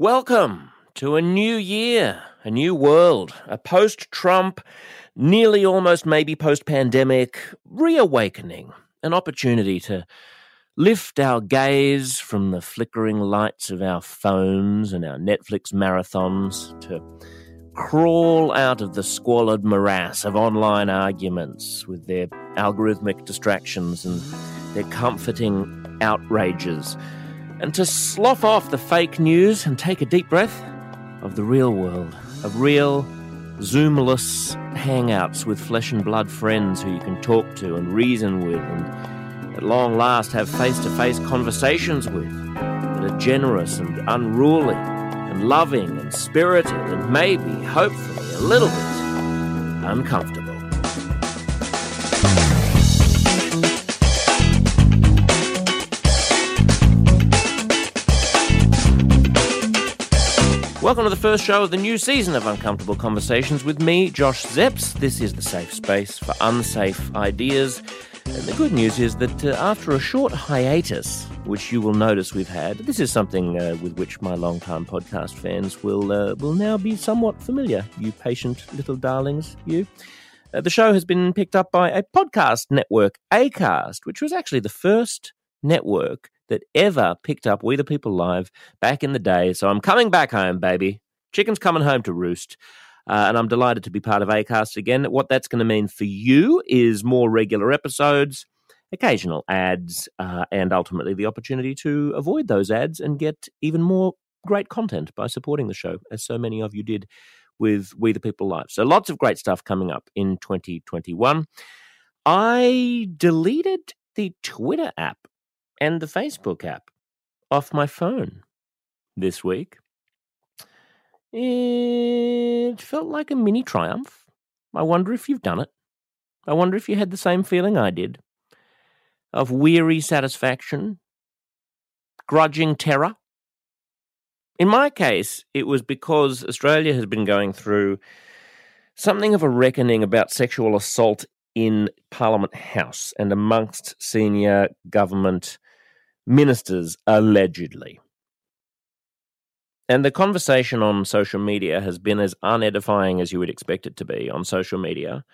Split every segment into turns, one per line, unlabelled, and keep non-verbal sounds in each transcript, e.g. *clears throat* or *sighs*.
Welcome to a new year, a new world, a post Trump, nearly almost maybe post pandemic reawakening, an opportunity to lift our gaze from the flickering lights of our phones and our Netflix marathons to crawl out of the squalid morass of online arguments with their algorithmic distractions and their comforting outrages and to slough off the fake news and take a deep breath of the real world, of real Zoomless hangouts with flesh and blood friends who you can talk to and reason with, and at long last have face to face conversations with that are generous and unruly, and loving and spirited, and maybe, hopefully, a little bit uncomfortable. Welcome to the first show of the new season of Uncomfortable Conversations with me, Josh Zepps. This is the safe space for unsafe ideas. And the good news is that uh, after a short hiatus, which you will notice we've had, this is something uh, with which my long-time podcast fans will uh, will now be somewhat familiar. You patient little darlings, you. Uh, the show has been picked up by a podcast network, Acast, which was actually the first network that ever picked up We the People Live back in the day. So I'm coming back home, baby. Chicken's coming home to roost. Uh, and I'm delighted to be part of ACAST again. What that's going to mean for you is more regular episodes, occasional ads, uh, and ultimately the opportunity to avoid those ads and get even more great content by supporting the show, as so many of you did with We the People Live. So lots of great stuff coming up in 2021. I deleted the Twitter app and the Facebook app off my phone this week. It felt like a mini triumph. I wonder if you've done it. I wonder if you had the same feeling I did of weary satisfaction, grudging terror. In my case, it was because Australia has been going through something of a reckoning about sexual assault in Parliament House and amongst senior government ministers, allegedly. And the conversation on social media has been as unedifying as you would expect it to be on social media,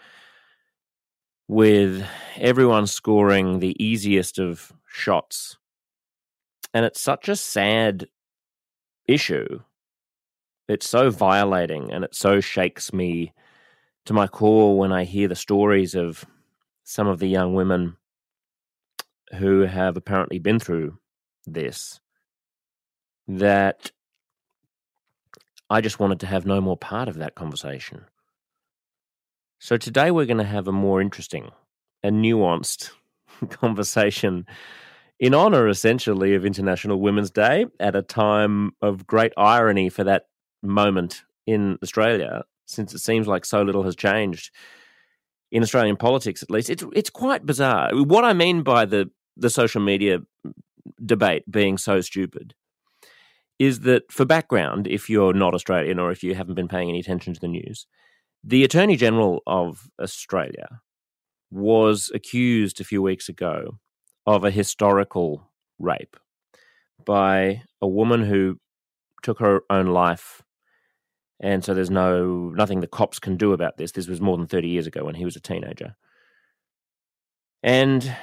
with everyone scoring the easiest of shots. And it's such a sad issue. It's so violating and it so shakes me to my core when I hear the stories of some of the young women who have apparently been through this that I just wanted to have no more part of that conversation. So today we're going to have a more interesting and nuanced *laughs* conversation in honor, essentially, of International Women's Day at a time of great irony for that moment in Australia, since it seems like so little has changed in Australian politics, at least. It's it's quite bizarre. What I mean by the the social media debate being so stupid is that for background, if you're not Australian or if you haven't been paying any attention to the news, the Attorney General of Australia was accused a few weeks ago of a historical rape by a woman who took her own life. And so there's no nothing the cops can do about this. This was more than 30 years ago when he was a teenager. And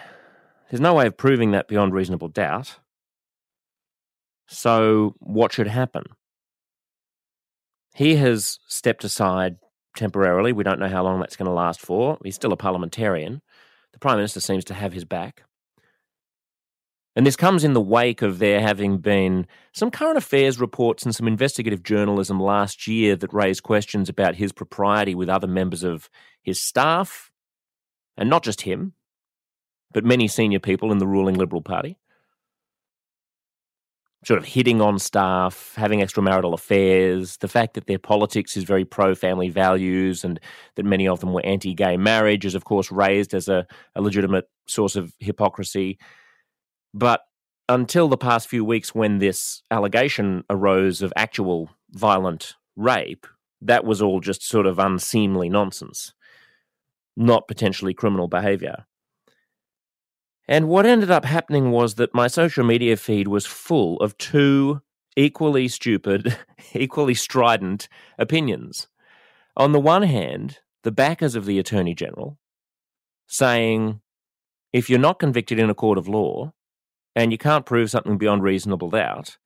there's no way of proving that beyond reasonable doubt. So, what should happen? He has stepped aside temporarily. We don't know how long that's going to last for. He's still a parliamentarian. The Prime Minister seems to have his back. And this comes in the wake of there having been some current affairs reports and some investigative journalism last year that raised questions about his propriety with other members of his staff, and not just him, but many senior people in the ruling Liberal Party. Sort of hitting on staff, having extramarital affairs, the fact that their politics is very pro family values and that many of them were anti gay marriage is, of course, raised as a, a legitimate source of hypocrisy. But until the past few weeks, when this allegation arose of actual violent rape, that was all just sort of unseemly nonsense, not potentially criminal behavior. And what ended up happening was that my social media feed was full of two equally stupid, *laughs* equally strident opinions. On the one hand, the backers of the Attorney General saying if you're not convicted in a court of law and you can't prove something beyond reasonable doubt,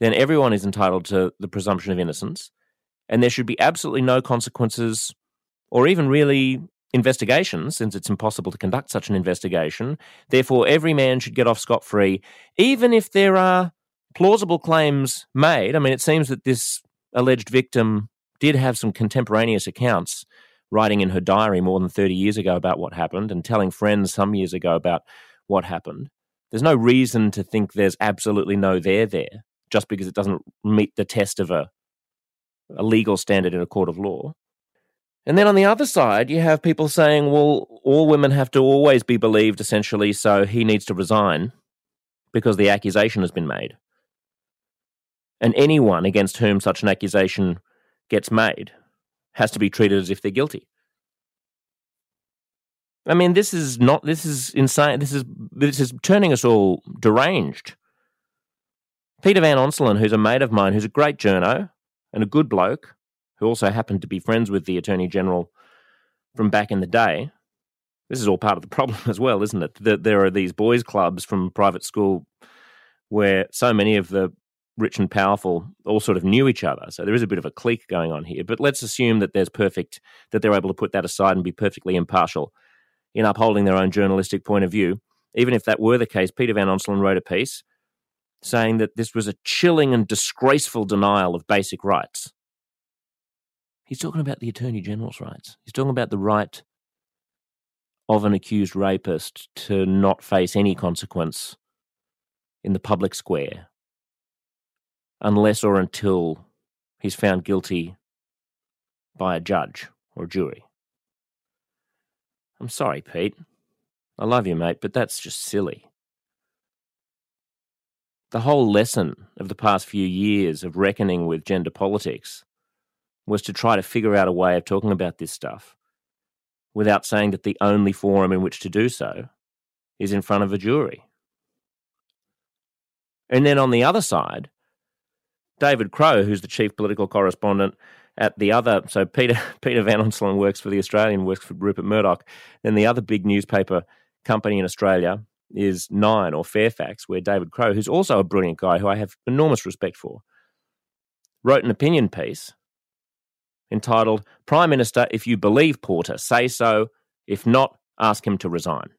then everyone is entitled to the presumption of innocence, and there should be absolutely no consequences or even really investigations, since it's impossible to conduct such an investigation. Therefore, every man should get off scot free, even if there are plausible claims made. I mean, it seems that this alleged victim did have some contemporaneous accounts writing in her diary more than 30 years ago about what happened and telling friends some years ago about what happened. There's no reason to think there's absolutely no there there just because it doesn't meet the test of a, a legal standard in a court of law. And then on the other side, you have people saying, well, all women have to always be believed, essentially, so he needs to resign because the accusation has been made. And anyone against whom such an accusation gets made has to be treated as if they're guilty. I mean, this is not. This is insane. This is this is turning us all deranged. Peter Van Onselen, who's a mate of mine, who's a great journo and a good bloke, who also happened to be friends with the Attorney General from back in the day. This is all part of the *laughs* problem as well, isn't it? That there are these boys' clubs from private school where so many of the rich and powerful all sort of knew each other. So there is a bit of a clique going on here. But let's assume that there's perfect, that they're able to put that aside and be perfectly impartial in upholding their own journalistic point of view. Even if that were the case, Peter Van Onselen wrote a piece saying that this was a chilling and disgraceful denial of basic rights. He's talking about the Attorney General's rights. He's talking about the right of an accused rapist to not face any consequence in the public square unless or until he's found guilty by a judge or jury. I'm sorry, Pete. I love you, mate, but that's just silly. The whole lesson of the past few years of reckoning with gender politics was to try to figure out a way of talking about this stuff without saying that the only forum in which to do so is in front of a jury. And then on the other side, David Crowe, who's the chief political correspondent at the other, so Peter *laughs* Peter Van Onselen works for the Australian, works for Rupert Murdoch. Then the other big newspaper company in Australia is Nine or Fairfax, where David Crowe, who's also a brilliant guy who I have enormous respect for, wrote an opinion piece entitled Prime Minister, if you believe Porter, say so. If not, ask him to resign.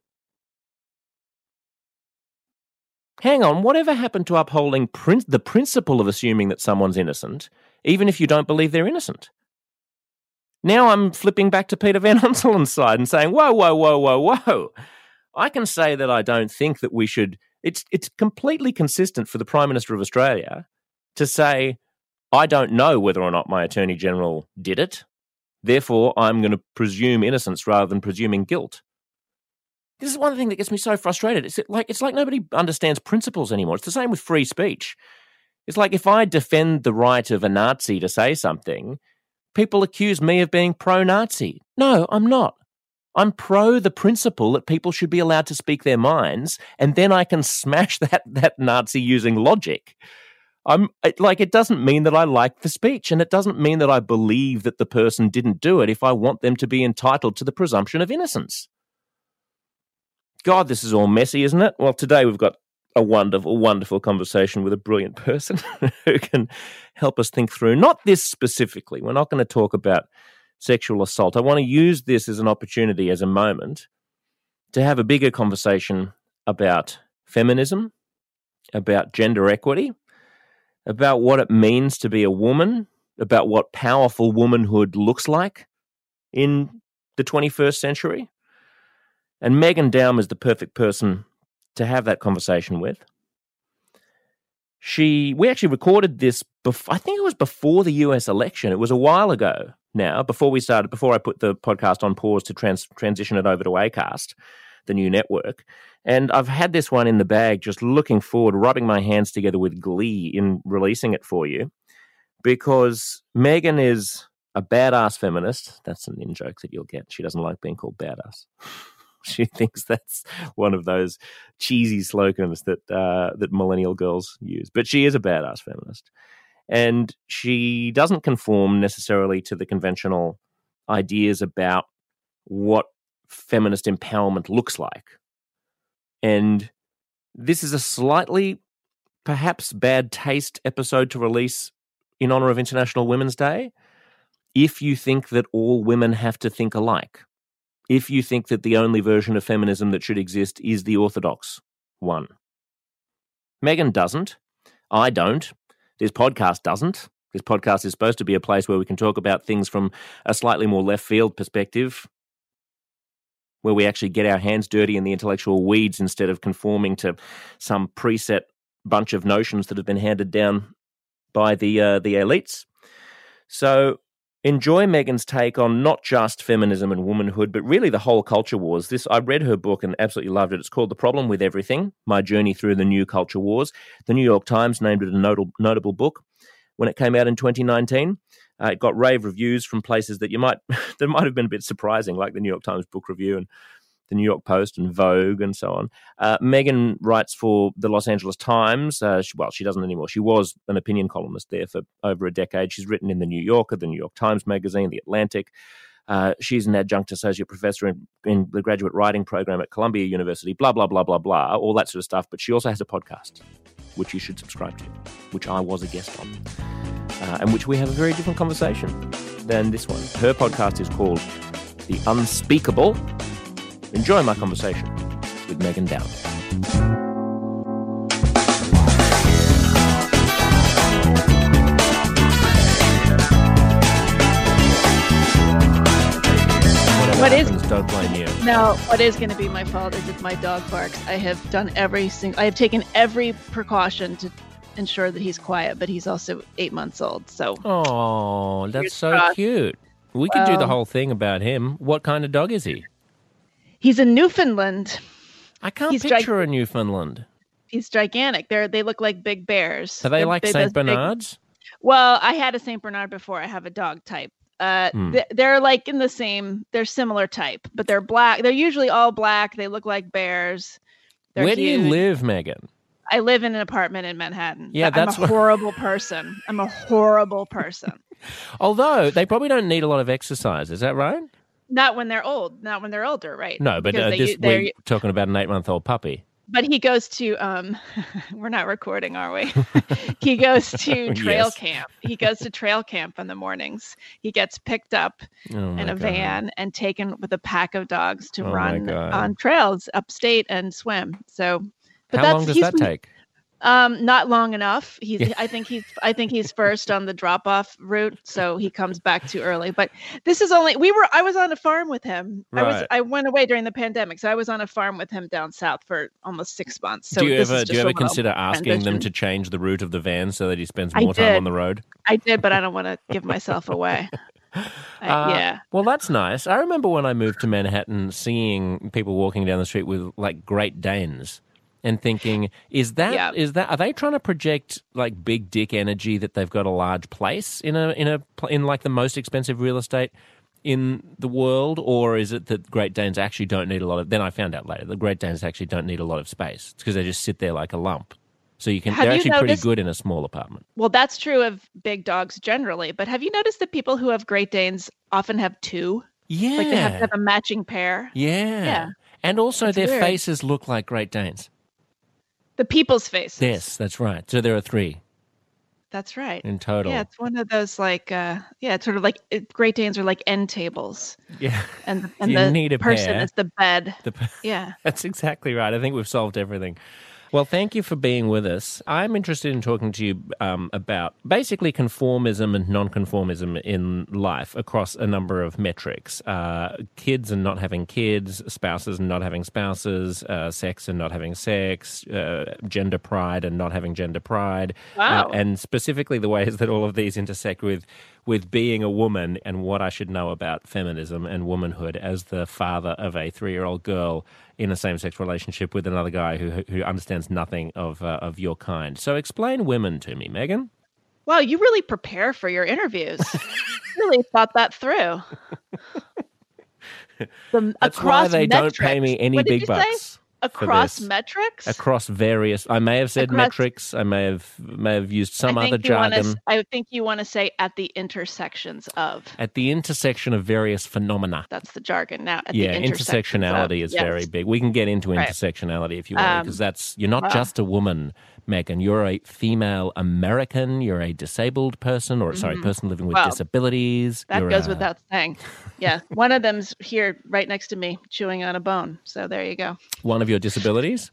hang on, whatever happened to upholding prin- the principle of assuming that someone's innocent, even if you don't believe they're innocent? Now I'm flipping back to Peter Van *laughs* Onselen's side and saying, whoa, whoa, whoa, whoa, whoa. I can say that I don't think that we should. It's, it's completely consistent for the Prime Minister of Australia to say, I don't know whether or not my Attorney General did it. Therefore, I'm going to presume innocence rather than presuming guilt. This is one thing that gets me so frustrated. It's like it's like nobody understands principles anymore. It's the same with free speech. It's like if I defend the right of a Nazi to say something, people accuse me of being pro-Nazi. No, I'm not. I'm pro the principle that people should be allowed to speak their minds, and then I can smash *laughs* that that Nazi using logic. I'm like it doesn't mean that I like the speech, and it doesn't mean that I believe that the person didn't do it if I want them to be entitled to the presumption of innocence. God, this is all messy, isn't it? Well, today we've got a wonderful, wonderful conversation with a brilliant person *laughs* who can help us think through not this specifically. We're not going to talk about sexual assault. I want to use this as an opportunity, as a moment, to have a bigger conversation about feminism, about gender equity, about what it means to be a woman, about what powerful womanhood looks like in the 21st century. And Meghan Daum is the perfect person to have that conversation with. She, we actually recorded this. Before, I think it was before the U.S. election. It was a while ago now. Before we started, before I put the podcast on pause to trans, transition it over to Acast, the new network. And I've had this one in the bag, just looking forward, rubbing my hands together with glee in releasing it for you, because Meghan is a badass feminist. That's an in joke that you'll get. She doesn't like being called badass. *laughs* She thinks that's one of those cheesy slogans that uh, that millennial girls use. But she is a badass feminist, and she doesn't conform necessarily to the conventional ideas about what feminist empowerment looks like. And this is a slightly, perhaps, bad taste episode to release in honor of International Women's Day if you think that all women have to think alike. If you think that the only version of feminism that should exist is the orthodox one. Meghan doesn't. I don't. This podcast doesn't. This podcast is supposed to be a place where we can talk about things from a slightly more left field perspective, where we actually get our hands dirty in the intellectual weeds instead of conforming to some preset bunch of notions that have been handed down by the uh, the elites. So enjoy Meghan's take on not just feminism and womanhood, but really the whole culture wars. This I read her book and absolutely loved it. It's called The Problem with Everything: My Journey Through the New Culture Wars. The New York Times named it a notable notable book when it came out in 2019. Uh, it got rave reviews from places that you might *laughs* that might have been a bit surprising, like the New York Times Book Review and the New York Post and Vogue and so on. Uh, Meghan writes for the Los Angeles Times. Uh, she, well, she doesn't anymore. She was an opinion columnist there for over a decade. She's written in the New Yorker, the New York Times Magazine, the Atlantic. Uh, she's an adjunct associate professor in, in, the graduate writing program at Columbia University, blah, blah, blah, blah, blah, all that sort of stuff. But she also has a podcast, which you should subscribe to, which I was a guest on uh, and which we have a very different conversation than this one. Her podcast is called The Unspeakable. Enjoy my conversation with Meghan Daum.
What is
blame you.
No, what is going to be my fault is if my dog barks. I have done every single. I have taken every precaution to ensure that he's quiet, but he's also eight months old. So,
oh, that's so cute. We could do the um, whole thing about him. What kind of dog is he?
He's in Newfoundland.
I can't he's picture a Newfoundland.
He's gigantic. They're they look like big bears.
Are they they're, like Saint Bernards? Big...
Well, I had a Saint Bernard before. I have a dog type. Uh, hmm. they're like in the same. They're similar type, but they're black. They're usually all black. They look like bears. They're
Where
huge.
do you live, Meghan?
I live in an apartment in Manhattan.
Yeah, that's
I'm a *laughs* horrible person. I'm a horrible person. *laughs*
Although they probably don't need a lot of exercise, is that right?
Not when they're old. Not when they're older, right?
No, but uh, they, we're talking about an eight-month-old puppy.
But he goes to. um *laughs* We're not recording, are we? *laughs* he goes to *laughs* trail yes. camp. He goes to trail camp in the mornings. He gets picked up oh in a God. van and taken with a pack of dogs to oh run on trails upstate and swim. So
but How long does that take?
Um, not long enough. He's. Yeah. I think he's. I think he's first on the drop off route, so he comes back too early. But this is only. We were. I was on a farm with him. Right. I was. I went away during the pandemic, so I was on a farm with him down south for almost six months. So
do you ever? Do you ever consider asking transition. them to change the route of the van so that he spends more time on the road?
I did, but I don't want to *laughs* give myself away. Uh, yeah.
Well, that's nice. I remember when I moved to Manhattan, seeing people walking down the street with like Great Danes and thinking, is that yeah. is that are they trying to project like big dick energy that they've got a large place in a in a in like the most expensive real estate in the world, or is it that Great Danes actually don't need a lot of? Then I found out later the Great Danes actually don't need a lot of space. It's because they just sit there like a lump. So you can have they're you actually noticed, pretty good in a small apartment.
Well, that's true of big dogs generally, but have you noticed that people who have Great Danes often have two?
Yeah.
Like they have to have a matching pair.
Yeah. Yeah. And also it's their weird. faces look like Great Danes.
The people's faces.
Yes, that's right. So there are three.
That's right.
In total.
Yeah, it's one of those like uh yeah, it's sort of like it, Great Danes are like end tables.
Yeah.
And *laughs* and you the person pair. is the bed. The, yeah. *laughs*
That's exactly right. I think we've solved everything. Well, thank you for being with us. I'm interested in talking to you um, about basically conformism and nonconformism in life across a number of metrics uh, kids and not having kids, spouses and not having spouses, uh, sex and not having sex, uh, gender pride and not having gender pride.
Uh, wow.
and specifically the ways that all of these intersect with with being a woman and what I should know about feminism and womanhood as the father of a three year old girl in a same sex relationship with another guy who, who understands nothing of, uh, of your kind. So explain women to me, Meghan.
Wow, you really prepare for your interviews. *laughs* really thought that through. *laughs* the,
That's why they metrics. don't pay me any big bucks. Say?
Across metrics?
Across various i may have said across, metrics i may have may have used some other jargon.
wanna, i think you want to say at the intersections of.
At the intersection of various phenomena.
That's the jargon now
yeah intersectionality
of,
is
yes.
very big. We can get into right. intersectionality if you want because um, that's you're not just a woman Meghan, you're a female American, you're a disabled person, or mm-hmm. sorry, person living with well, disabilities.
That
you're
goes
a...
without saying. Yeah, *laughs* one of them's here right next to me, chewing on a bone. So there you go.
One of your disabilities?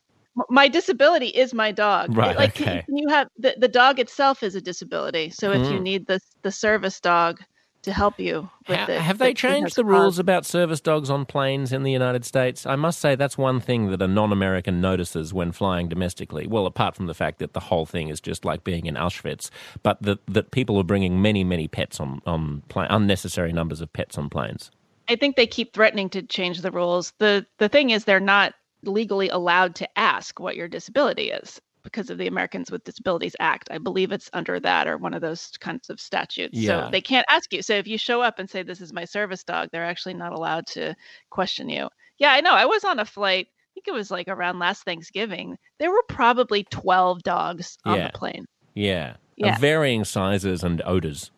My disability is my dog.
Right.
Like
okay.
you have the, the dog itself is a disability. So if mm. you need the the service dog to help you.
Ha-
the,
have they changed the rules about service dogs on planes in the United States? I must say that's one thing that a non-American notices when flying domestically. Well, apart from the fact that the whole thing is just like being in Auschwitz, but that that people are bringing many, many pets on on plane, unnecessary numbers of pets on planes.
I think they keep threatening to change the rules. the The thing is, they're not legally allowed to ask what your disability is because of the Americans with Disabilities Act. I believe it's under that or one of those kinds of statutes. Yeah. So they can't ask you. So if you show up and say, This is my service dog, they're actually not allowed to question you. Yeah, I know. I was on a flight, I think it was like around last Thanksgiving. There were probably 12 dogs on
yeah.
the plane.
Yeah. yeah. Of varying sizes and odors.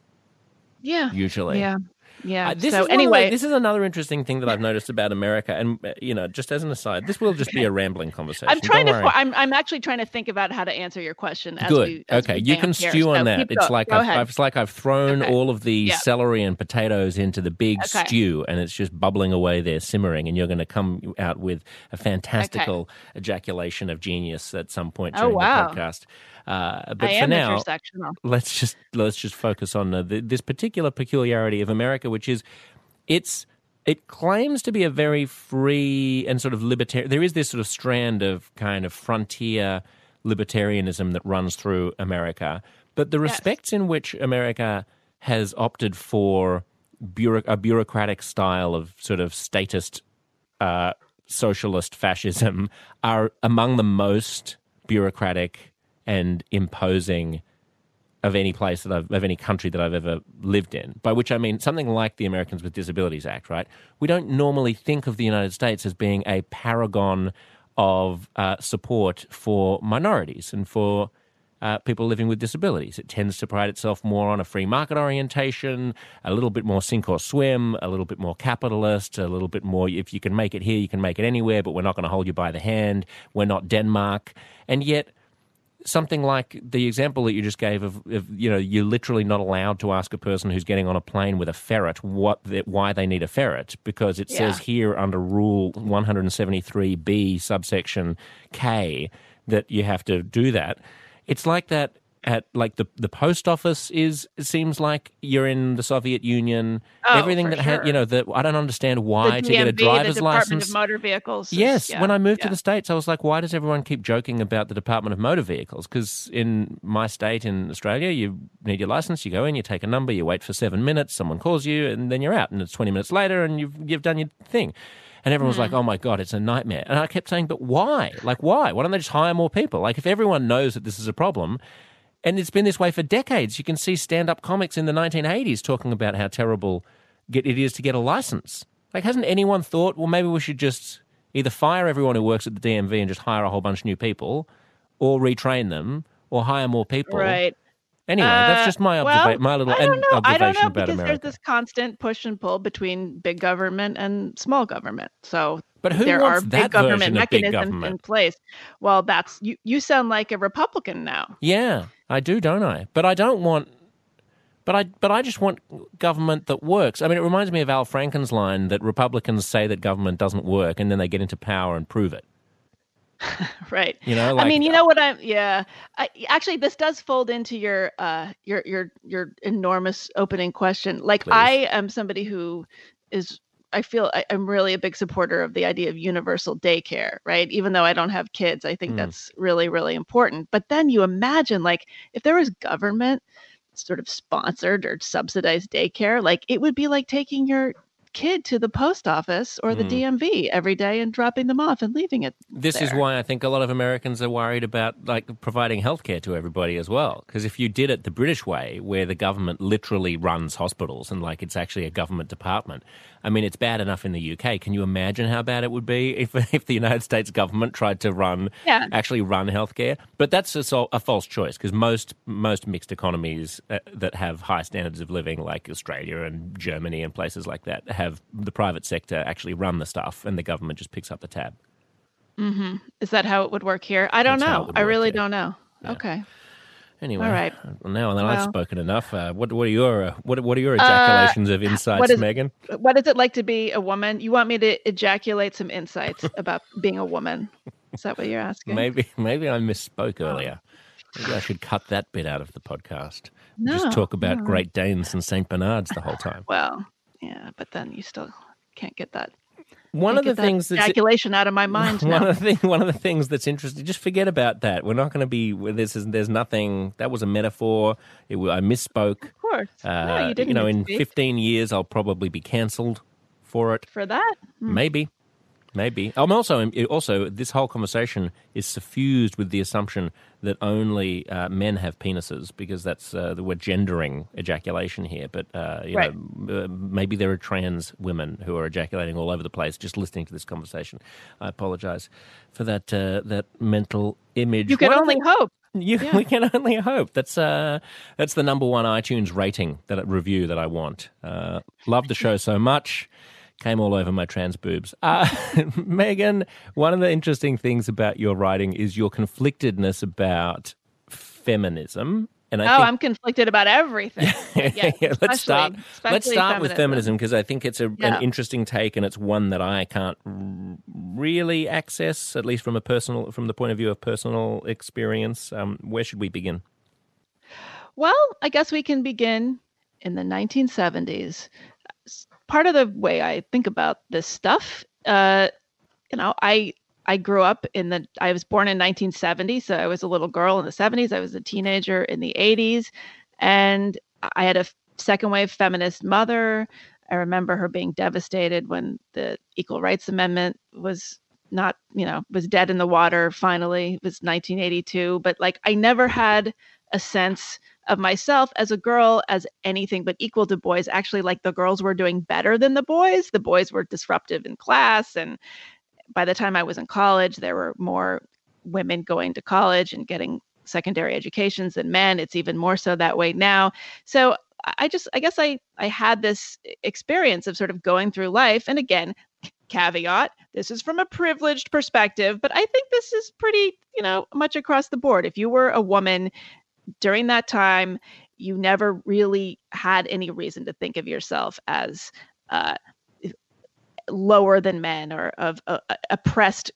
Yeah.
Usually.
Yeah. Yeah.
Uh, this
so
is
anyway,
the, this is another interesting thing that I've noticed about America, and uh, you know, just as an aside, this will just be a rambling conversation.
I'm trying
Don't
to. I'm I'm actually trying to think about how to answer your question.
Good.
We,
okay, you can
here.
stew on
so
that. It's like I've, I've, it's like I've thrown
okay.
all of the
yeah.
celery and potatoes into the big
okay.
stew, and it's just bubbling away there, simmering, and you're going to come out with a fantastical
okay.
ejaculation of genius at some point
oh,
during
wow.
the podcast. Uh, but
I
for now,
intersectional.
let's just let's just focus on uh, the, this particular peculiarity of America, which is it's it claims to be a very free and sort of libertarian. There is this sort of strand of kind of frontier libertarianism that runs through America, but the respects
yes.
in which America has opted for a bureaucratic style of sort of statist uh, socialist fascism are among the most bureaucratic and imposing of any place that I've, of any country that I've ever lived in. By which I mean something like the Americans with Disabilities Act, right? We don't normally think of the United States as being a paragon of uh, support for minorities and for uh, people living with disabilities. It tends to pride itself more on a free market orientation, a little bit more sink or swim, a little bit more capitalist, a little bit more if you can make it here, you can make it anywhere, but we're not going to hold you by the hand. We're not Denmark. And yet, something like the example that you just gave of, of, you know you're literally not allowed to ask a person who's getting on a plane with a ferret what why they need a ferret because it yeah. says here under rule 173b subsection k that you have to do that it's like that at like the the post office is it seems like you're in the Soviet Union.
Oh,
Everything that
sure.
had you know that I don't understand why
the
to get a driver's
the Department
license.
Of Motor Vehicles.
Yes,
yeah,
when I moved
yeah.
to the states, I was like, why does everyone keep joking about the Department of Motor Vehicles? Because in my state in Australia, you need your license, you go in, you take a number, you wait for seven minutes, someone calls you, and then you're out, and it's twenty minutes later, and you've you've done your thing. And everyone was
Mm.
like, "Oh my god, it's a nightmare." And I kept saying, "But why? Like, why? Why don't they just hire more people? Like, if everyone knows that this is a problem." And it's been this way for decades. You can see stand up comics in the 1980s talking about how terrible it is to get a license. Like, hasn't anyone thought, well, maybe we should just either fire everyone who works at the DMV and just hire a whole bunch of new people, or retrain them, or hire more people?
Right.
Anyway, that's just my
Uh,
observa-
well,
my little
I don't know.
observation
I don't know
about
because
America.
there's this constant push and pull between big government and small government. So
But who
there
wants
are
that
big government
of big
mechanisms
government?
in place. Well, that's you. You sound like a Republican now.
Yeah, I do, don't I? But I don't want. But I, but I just want government that works. I mean, it reminds me of Al Franken's line that Republicans say that government doesn't work, and then they get into power and prove it. *laughs*
right.
You know,
I mean, you know what I'm. Yeah. I, actually, this does fold into your uh your your your enormous opening question. Like,
Please.
I am somebody who is. I feel I, I'm really a big supporter of the idea of universal daycare, right? Even though I don't have kids, I think
Mm.
that's really, really important. But then you imagine, like, if there was government sort of sponsored or subsidized daycare, like it would be like taking your kid to the post office or the mm. DMV every day and dropping them off and leaving it.
This
there.
is why I think a lot of Americans are worried about like providing healthcare to everybody as well. Because if you did it the British way, where the government literally runs hospitals and like it's actually a government department, I mean, it's bad enough in the UK. Can you imagine how bad it would be if *laughs* if the United States government tried to run yeah. actually run healthcare? But that's a, a false choice because most most mixed economies uh, that have high standards of living, like Australia and Germany and places like that, have the private sector actually run the stuff, and the government just picks up the tab.
Mm-hmm. Is that how it would work here? I don't That's know. I really here. don't know. Yeah. Okay.
Anyway, all right. Well, now that well, I've spoken enough, uh, what what are your uh, what what are your ejaculations uh, of insights,
is,
Meghan?
What is it like to be a woman? You want me to ejaculate some insights *laughs* about being a woman? Is that what you're asking?
Maybe maybe I misspoke oh. earlier. Maybe I should cut that bit out of the podcast. No, Just talk about no. Great Danes and Saint Bernards the whole time.
Well, yeah, but then you still can't get that
one of the things
that's ejaculation out of my *laughs* mind.
One now. of the thing, one of the things that's interesting. Just forget about that. We're not going to be. This is. There's nothing. That was a metaphor. It, I misspoke.
Of course. Uh, no, you didn't.
You know, in 15 years, I'll probably be cancelled for it.
For that?
Hmm. Maybe. Maybe. I'm also also this whole conversation is suffused with the assumption that only uh, men have penises because that's uh, we're gendering ejaculation here. But uh, you right. know, uh, maybe there are trans women who are ejaculating all over the place just listening to this conversation. I apologize for that uh, that mental image.
You can One only hope. *laughs*
You, yeah. We can only hope. That's uh, that's the number one iTunes rating that review that I want. love the show so much came all over my trans boobs. Uh, *laughs* Meghan, one of the interesting things about your writing is your conflictedness about feminism.
And I oh, think, I'm conflicted about everything. *laughs* yeah, yeah,
let's start. Let's start with feminism because I think it's a, yeah. an interesting take, and it's one that I can't really access, at least from a personal, from the point of view of personal experience. Um, where should we begin?
Well, I guess we can begin in the 1970s part of the way I think about this stuff, uh, you know, I I grew up in the I was born in 1970, so I was a little girl in the 70s. I was a teenager in the 80s, and I had a second wave feminist mother. I remember her being devastated when the Equal Rights Amendment was not, you know, was dead in the water finally. It was 1982, but like I never had a sense of myself as a girl as anything but equal to boys. Actually, like the girls were doing better than the boys. The boys were disruptive in class. And by the time I was in college, there were more women going to college and getting secondary educations than men. It's even more so that way now. So I just, I guess I, I had this experience of sort of going through life. And again, caveat this is from a privileged perspective but i think this is pretty you know much across the board if you were a woman during that time, you never really had any reason to think of yourself as uh, lower than men or of uh, oppressed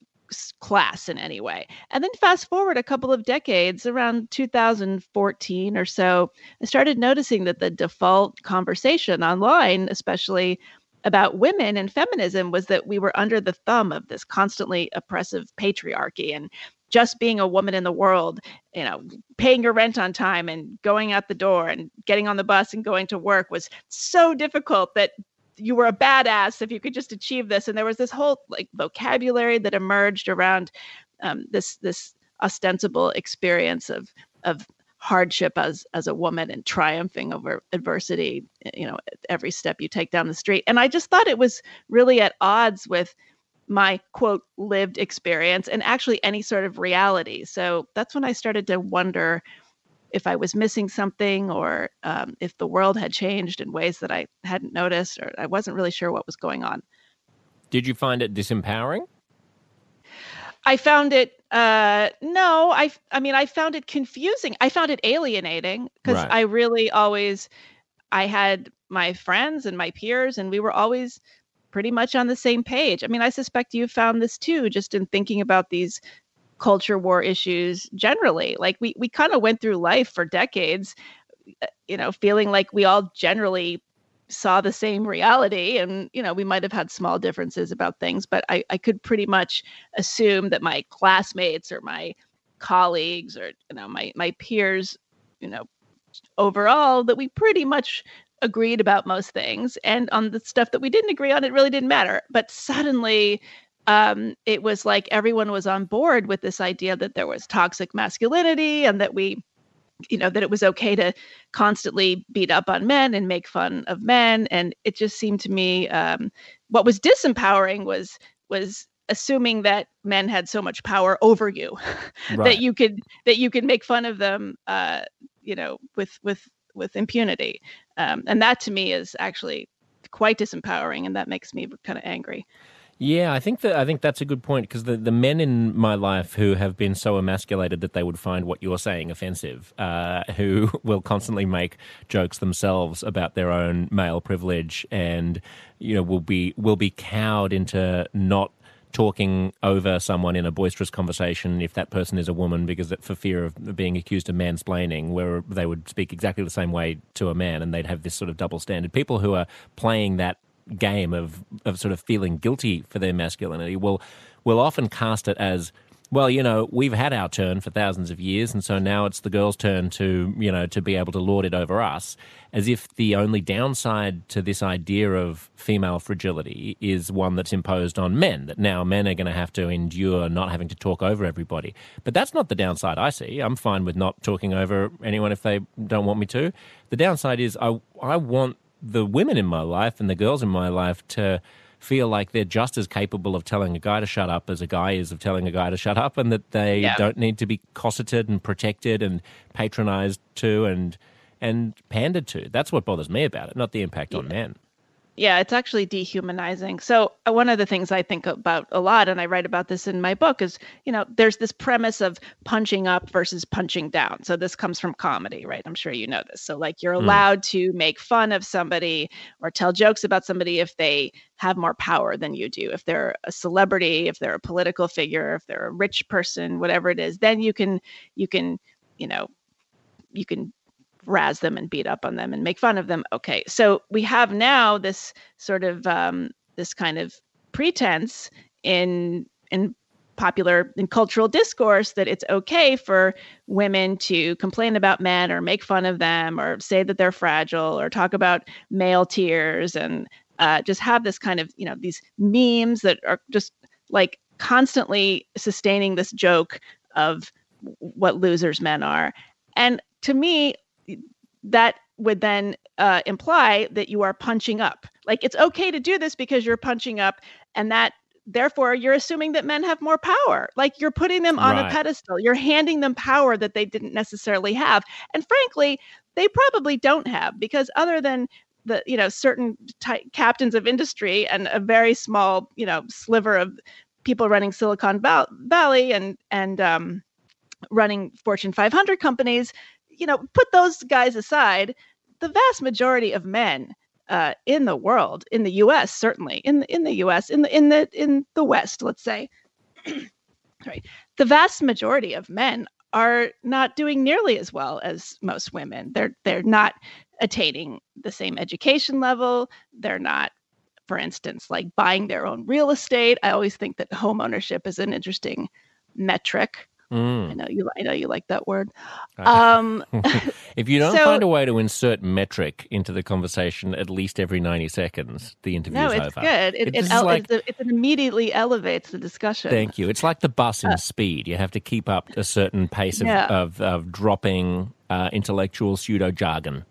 class in any way. And then fast forward a couple of decades, around 2014 or so, I started noticing that the default conversation online, especially about women and feminism, was that we were under the thumb of this constantly oppressive patriarchy. And just being a woman in the world, you know, paying your rent on time and going out the door and getting on the bus and going to work was so difficult that you were a badass if you could just achieve this. And there was this whole like vocabulary that emerged around um, this this ostensible experience of of hardship as as a woman and triumphing over adversity you know every step you take down the street and i just thought it was really at odds with my quote lived experience and actually any sort of reality. So that's when I started to wonder if I was missing something or um, if the world had changed in ways that I hadn't noticed or I wasn't really sure what was going on.
Did you find it disempowering?
I found it uh no, I I mean I found it confusing. I found it alienating because right. I really always I had my friends and my peers and we were always pretty much on the same page. I mean, I suspect you found this too, just in thinking about these culture war issues generally. Like we we kind of went through life for decades, uh, you know, feeling like we all generally saw the same reality and you know we might have had small differences about things but I, I could pretty much assume that my classmates or my colleagues or you know my my peers you know overall that we pretty much agreed about most things and on the stuff that we didn't agree on it really didn't matter but suddenly um, it was like everyone was on board with this idea that there was toxic masculinity and that we you know that it was okay to constantly beat up on men and make fun of men and it just seemed to me um, what was disempowering was was assuming that men had so much power over you *laughs* right. that you could that you could make fun of them uh, you know with with with impunity um, and that to me is actually quite disempowering and that makes me kind of angry.
Yeah, I think that I think that's a good point because the, the men in my life who have been so emasculated that they would find what you're saying offensive, uh, who *laughs* will constantly make jokes themselves about their own male privilege, and you know will be will be cowed into not talking over someone in a boisterous conversation if that person is a woman because for fear of being accused of mansplaining where they would speak exactly the same way to a man and they'd have this sort of double standard. People who are playing that game of of sort of feeling guilty for their masculinity will will often cast it as well, you know, we've had our turn for thousands of years, and so now it's the girl's turn to, you know, to be able to lord it over us, as if the only downside to this idea of female fragility is one that's imposed on men, that now men are going to have to endure not having to talk over everybody. But that's not the downside I see. I'm fine with not talking over anyone if they don't want me to. The downside is I, I want the women in my life and the girls in my life to feel like they're just as capable of telling a guy to shut up as a guy is of telling a guy to shut up and that they yeah. don't need to be cosseted and protected and patronized to and and pandered to. That's what bothers me about it, not the impact yeah. on men.
Yeah, it's actually dehumanizing. So, uh, one of the things I think about a lot, and I write about this in my book, is you know, there's this premise of punching up versus punching down. So, this comes from comedy, right? I'm sure you know this. So, like, you're hmm. allowed mm. to make fun of somebody or tell jokes about somebody if they have more power than you do. If they're a celebrity, if they're a political figure, if they're a rich person, whatever it is, then you can, you can, you know, you can razz them and beat up on them and make fun of them. Okay, so we have now this sort of um, this kind of pretense in in popular in cultural discourse that it's okay for women to complain about men or make fun of them or say that they're fragile or talk about male tears and uh, just have this kind of you know these memes that are just like constantly sustaining this joke of what losers men are and to me that would then uh, imply that you are punching up. Like it's okay to do this because you're punching up, and that therefore you're assuming that men have more power. Like you're putting them on right. a pedestal. You're handing them power that they didn't necessarily have, and frankly, they probably don't have because other than the you know certain ty- captains of industry and a very small you know sliver of people running Silicon Valley and and um, running Fortune 500 companies you know, put those guys aside, the vast majority of men uh, in the world, in the U.S. certainly, in in the U.S. in the in the in the West, let's say, *clears throat* right, the vast majority of men are not doing nearly as well as most women. They're they're not attaining the same education level. They're not, for instance, like buying their own real estate. I always think that home ownership is an interesting metric Mm. I know you. I know you like that word. Um, *laughs*
if you don't *laughs* so, find a way to insert metric into the conversation at least every ninety seconds, the interview
no,
is
it's good. It, it, ele- like, it, it, immediately elevates the discussion.
Thank you. It's like the bus in uh, speed. You have to keep up a certain pace of, yeah. of, of dropping uh, intellectual pseudo jargon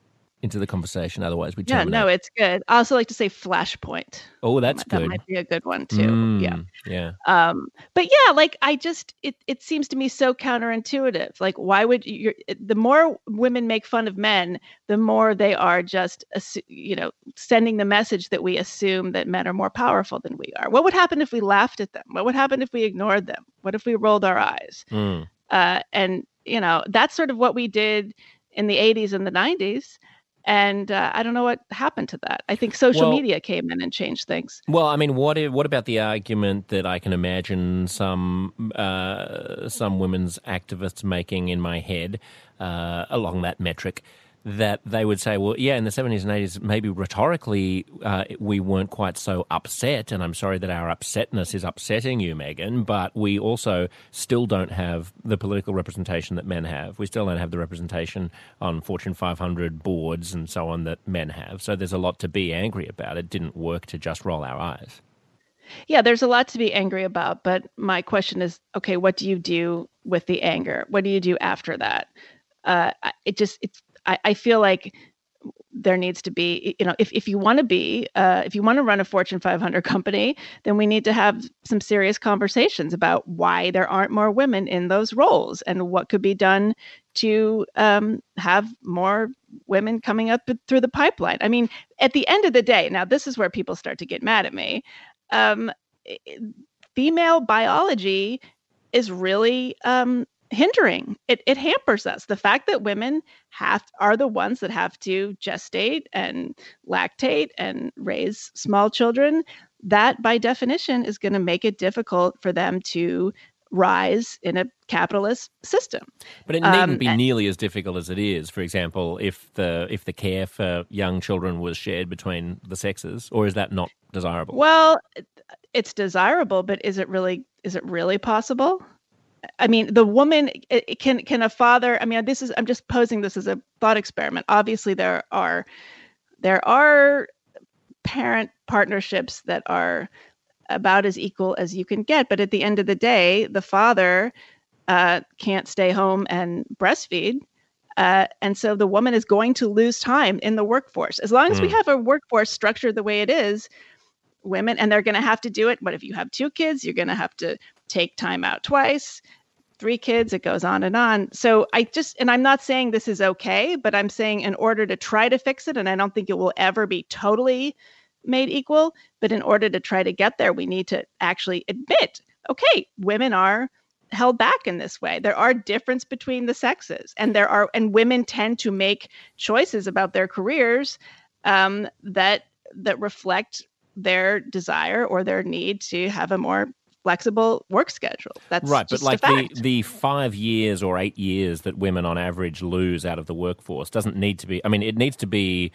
into the conversation. Otherwise, we
yeah, no, it's good. I also like to say flashpoint.
Oh, that's
that
good.
That might be a good one too. Mm, yeah,
yeah.
Um, but yeah, like I just it it seems to me so counterintuitive. Like, why would you? The more women make fun of men, the more they are just you know sending the message that we assume that men are more powerful than we are. What would happen if we laughed at them? What would happen if we ignored them? What if we rolled our eyes? Mm. Uh, and you know that's sort of what we did in the 80s and the 90s and uh, I don't know what happened to that. I think social well, media came in and changed things.
Well, I mean, what what about the argument that I can imagine some uh, some women's activists making in my head uh, along that metric? That they would say, well, yeah, in the 70s and 80s, maybe rhetorically, uh, we weren't quite so upset. And I'm sorry that our upsetness is upsetting you, Meghan, but we also still don't have the political representation that men have. We still don't have the representation on Fortune 500 boards and so on that men have. So there's a lot to be angry about. It didn't work to just roll our eyes.
Yeah, there's a lot to be angry about. But my question is okay, what do you do with the anger? What do you do after that? Uh, it just, it's I, I feel like there needs to be you know if, if you want to be uh, if you want to run a fortune 500 company then we need to have some serious conversations about why there aren't more women in those roles and what could be done to um, have more women coming up through the pipeline. I mean at the end of the day now this is where people start to get mad at me um, female biology is really um, hindering it, it hampers us the fact that women have are the ones that have to gestate and lactate and raise small children that by definition is going to make it difficult for them to rise in a capitalist system.
But it needn't um, be nearly as difficult as it is. For example, if the if the care for young children was shared between the sexes, or is that not desirable?
Well, it's desirable, but is it really is it really possible? I mean, the woman can can a father. I mean, this is I'm just posing this as a thought experiment. Obviously, there are there are parent partnerships that are about as equal as you can get, but at the end of the day, the father uh, can't stay home and breastfeed. Uh, and so the woman is going to lose time in the workforce. As long as mm. we have a workforce structured the way it is, women, and they're going to have to do it. But if you have two kids, you're going to have to take time out twice three kids it goes on and on. So i just and i'm not saying this is okay but i'm saying in order to try to fix it and i don't think it will ever be totally made equal but in order to try to get there we need to actually admit okay women are held back in this way. There are difference between the sexes and there are and women tend to make choices about their careers um, that that reflect their desire or their need to have a more flexible work schedule. That's
right, but like the the five years or eight years that women on average lose out of the workforce doesn't need to be. I mean, it needs to be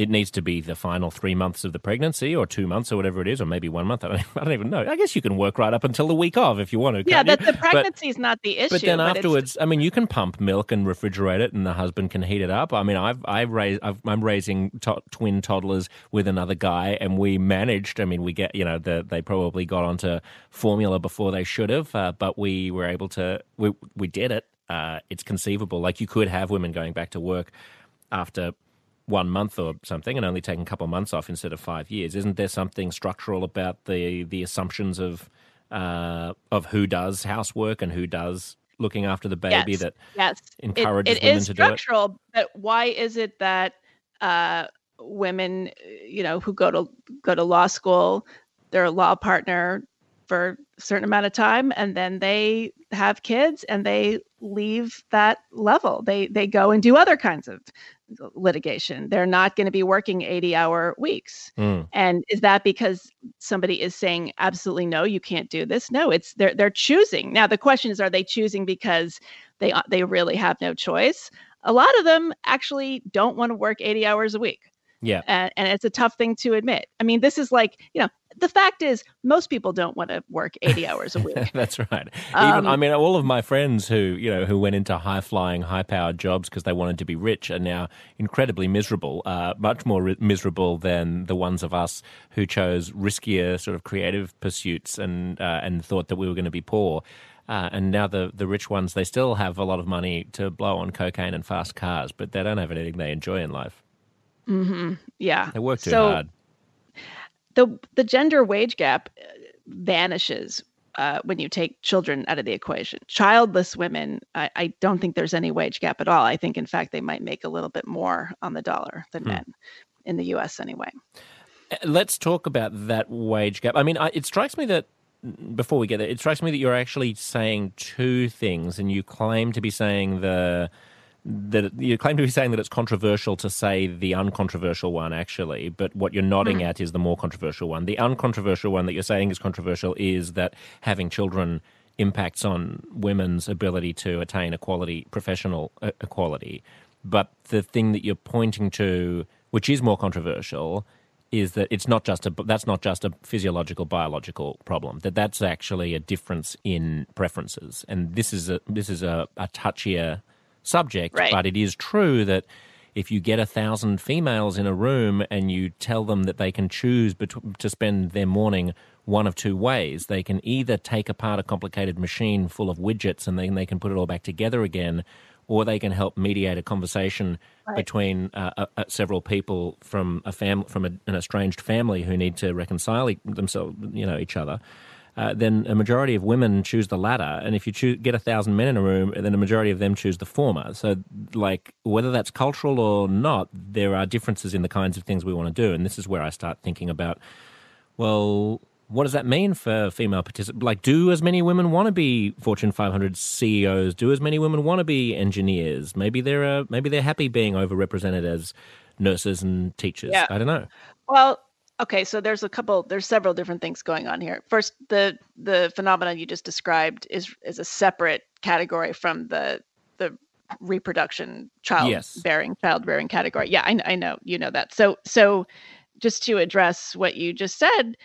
it needs to be the final three months of the pregnancy or two months or whatever it is, or maybe one month. *laughs* I don't, I don't even know. I guess you can work right up until the week of if you want to.
Yeah,
that
the pregnancy is not the issue.
But then but afterwards, I mean, you can pump milk and refrigerate it, and the husband can heat it up. I mean, I've I've raised i am raising to- twin toddlers with another guy, and we managed. I mean, we get you know the, they probably got onto formula before they should have, uh, but we were able to. We we did it. Uh, it's conceivable. Like you could have women going back to work after one month or something and only taking a couple of months off instead of five years. Isn't there something structural about the the assumptions of uh, of who does housework and who does looking after the baby
yes.
that
yes.
encourages
it, it
women to do it?
It is structural, But why is it that uh, women, you know, who go to go to law school, their law partner for a certain amount of time, and then they have kids and they leave that level. They they go and do other kinds of litigation. They're not going to be working 80 hour weeks. Mm. And is that because somebody is saying absolutely no, you can't do this? No, it's they're they're choosing. Now the question is are they choosing because they they really have no choice? A lot of them actually don't want to work 80 hours a week.
Yeah.
And, and it's a tough thing to admit. I mean, this is like, you know, the fact is most people don't want to work 80 hours a *laughs* week.
That's right. Um, Even I mean all of my friends who, you know, who went into high flying, high powered jobs because they wanted to be rich are now incredibly miserable, uh, much more ri- miserable than the ones of us who chose riskier sort of creative pursuits and uh, and thought that we were going to be poor. Uh, and now the, the rich ones, they still have a lot of money to blow on cocaine and fast cars, but they don't have anything they enjoy in life.
Mm-hmm. Yeah.
They work too so, hard
the the gender wage gap uh, vanishes uh, when you take children out of the equation. Childless women, I, I, don't think there's any wage gap at all. I think, in fact, they might make a little bit more on the dollar than hmm. men in the U.S. anyway.
Uh, let's talk about that wage gap. I mean, I, it strikes me that before we get there, it strikes me that you're actually saying two things, and you claim to be saying the that you claim to be saying that it's controversial to say the uncontroversial one actually but what you're nodding mm. at is the more controversial one. The uncontroversial one that you're saying is controversial is that having children impacts on women's ability to attain equality professional uh, equality. But the thing that you're pointing to, which is more controversial, is that it's not just a that's not just a physiological biological problem that that's actually a difference in preferences. And this is a this is a, a touchier subject
right.
but it is true that if you get a thousand females in a room and you tell them that they can choose bet- to spend their morning one of two ways they can either take apart a complicated machine full of widgets and then they can put it all back together again or they can help mediate a conversation right. between uh, uh, several people from a family from a, an estranged family who need to reconcile themselves, you know, each other. Uh, then a majority of women choose the latter, and if you choose, get a thousand men in a room, then a majority of them choose the former. So, like whether that's cultural or not, there are differences in the kinds of things we want to do, and this is where I start thinking about, well, what does that mean for female participants? Like, do as many women want to be Fortune 500 CEOs? Do as many women want to be engineers? Maybe they're uh, maybe they're happy being overrepresented as nurses and teachers. Yeah. I don't know.
Well, okay, so there's a couple, there's several different things going on here. First, the the phenomenon you just described is is a separate category from the the reproduction child yes. bearing child bearing category. Yeah, I, I know you know that. So so just to address what you just said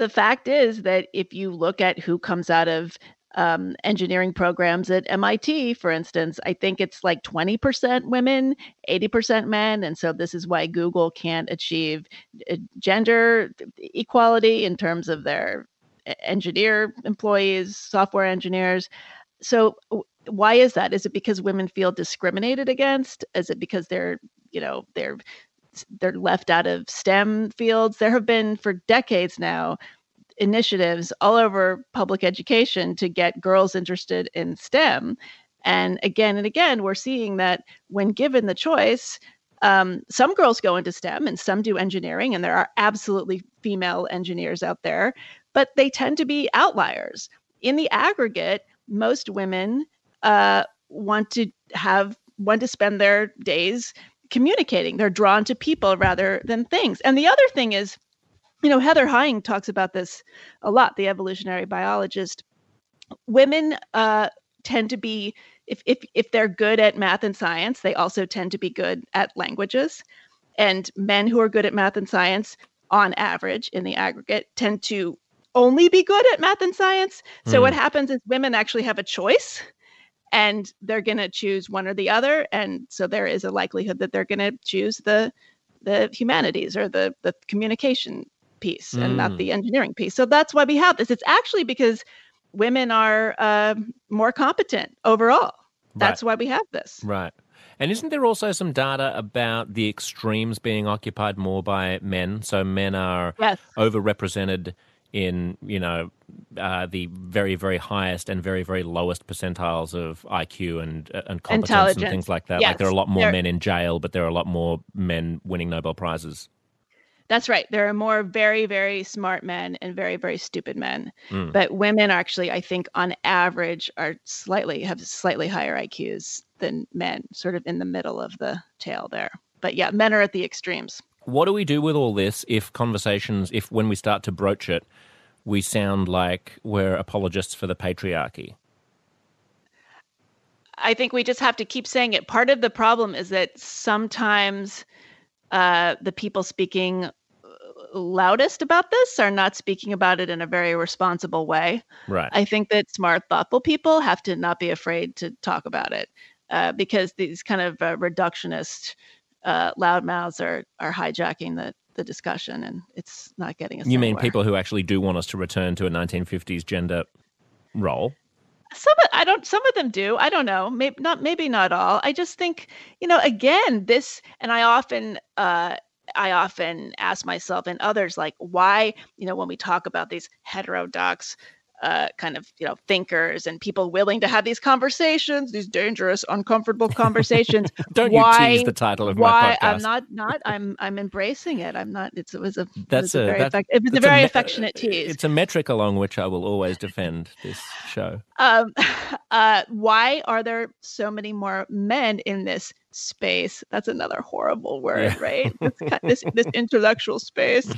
the fact is that if you look at who comes out of um, engineering programs at MIT, for instance, I think it's like 20% women, 80% men. And so this is why Google can't achieve uh, gender equality in terms of their engineer employees, software engineers. So why is that? Is it because women feel discriminated against? Is it because they're, you know, they're they're left out of STEM fields. There have been for decades now initiatives all over public education to get girls interested in STEM. And again and again, we're seeing that when given the choice, um, some girls go into STEM and some do engineering, and there are absolutely female engineers out there, but they tend to be outliers. In the aggregate, most women uh, want to have want to spend their days communicating. They're drawn to people rather than things. And the other thing is, you know, Heather Heying talks about this a lot, the evolutionary biologist. Women uh, tend to be, if, if, if they're good at math and science, they also tend to be good at languages. And men who are good at math and science, on average, in the aggregate, tend to only be good at math and science. So mm. what happens is women actually have a choice and they're going to choose one or the other and so there is a likelihood that they're going to choose the the humanities or the the communication piece mm. and not the mm. engineering piece so that's why we have this it's actually because women are uh, more competent overall that's right. why we have this
right and isn't there also some data about the extremes being occupied more by men so men are
yes.
overrepresented in you know uh, the very very highest and very very lowest percentiles of IQ and uh, and competence and things like that.
Yes.
Like there are a lot more men in jail, but there are a lot more men winning Nobel prizes.
That's right. There are more very very smart men and very very stupid men. Mm. But women are actually, I think, on average, are slightly have slightly higher IQs than men, sort of in the middle of the tail there. But yeah, men are at the extremes.
What do we do with all this if conversations, if when we start to broach it, we sound like we're apologists for the patriarchy?
I think we just have to keep saying it. Part of the problem is that sometimes uh, the people speaking loudest about this are not speaking about it in a very responsible way.
Right.
I think that smart, thoughtful people have to not be afraid to talk about it uh, because these kind of uh, reductionist uh, loudmouths are are hijacking the the discussion, and it's not getting us.
You mean people who actually do want us to return to a 1950s gender role?
Some I don't. Some of them do. I don't know. Maybe not. Maybe not all. I just think you know. Again, this, and I often. Uh, I often ask myself and others, like, why, you know, when we talk about these heterodox uh, kind of you know thinkers and people willing to have these conversations, these dangerous, uncomfortable conversations. *laughs*
Don't
why,
you tease the title of
why,
my podcast?
Why I'm not not I'm I'm embracing it. I'm not. It's, it was a that's it was a, a, very effect, it was a very a, affectionate tease.
It's a metric along which I will always defend this show.
Um, *laughs* uh, why are there so many more men in this space? That's another horrible word, yeah. right? *laughs* This, this this intellectual space.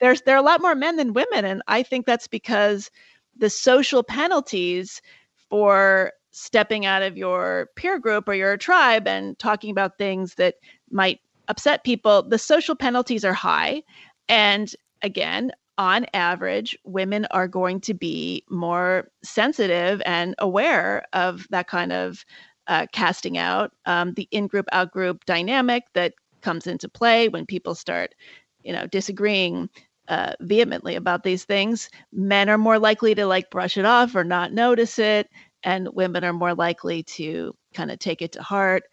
There's there are a lot more men than women, and I think that's because the social penalties for stepping out of your peer group or your tribe and talking about things that might upset people, the social penalties are high. And again, on average, women are going to be more sensitive and aware of that kind of uh, casting out, um, the in group, out group dynamic that comes into play when people start, you know, disagreeing uh, vehemently about these things. Men are more likely to like brush it off or not notice it, and women are more likely to kind of take it to heart.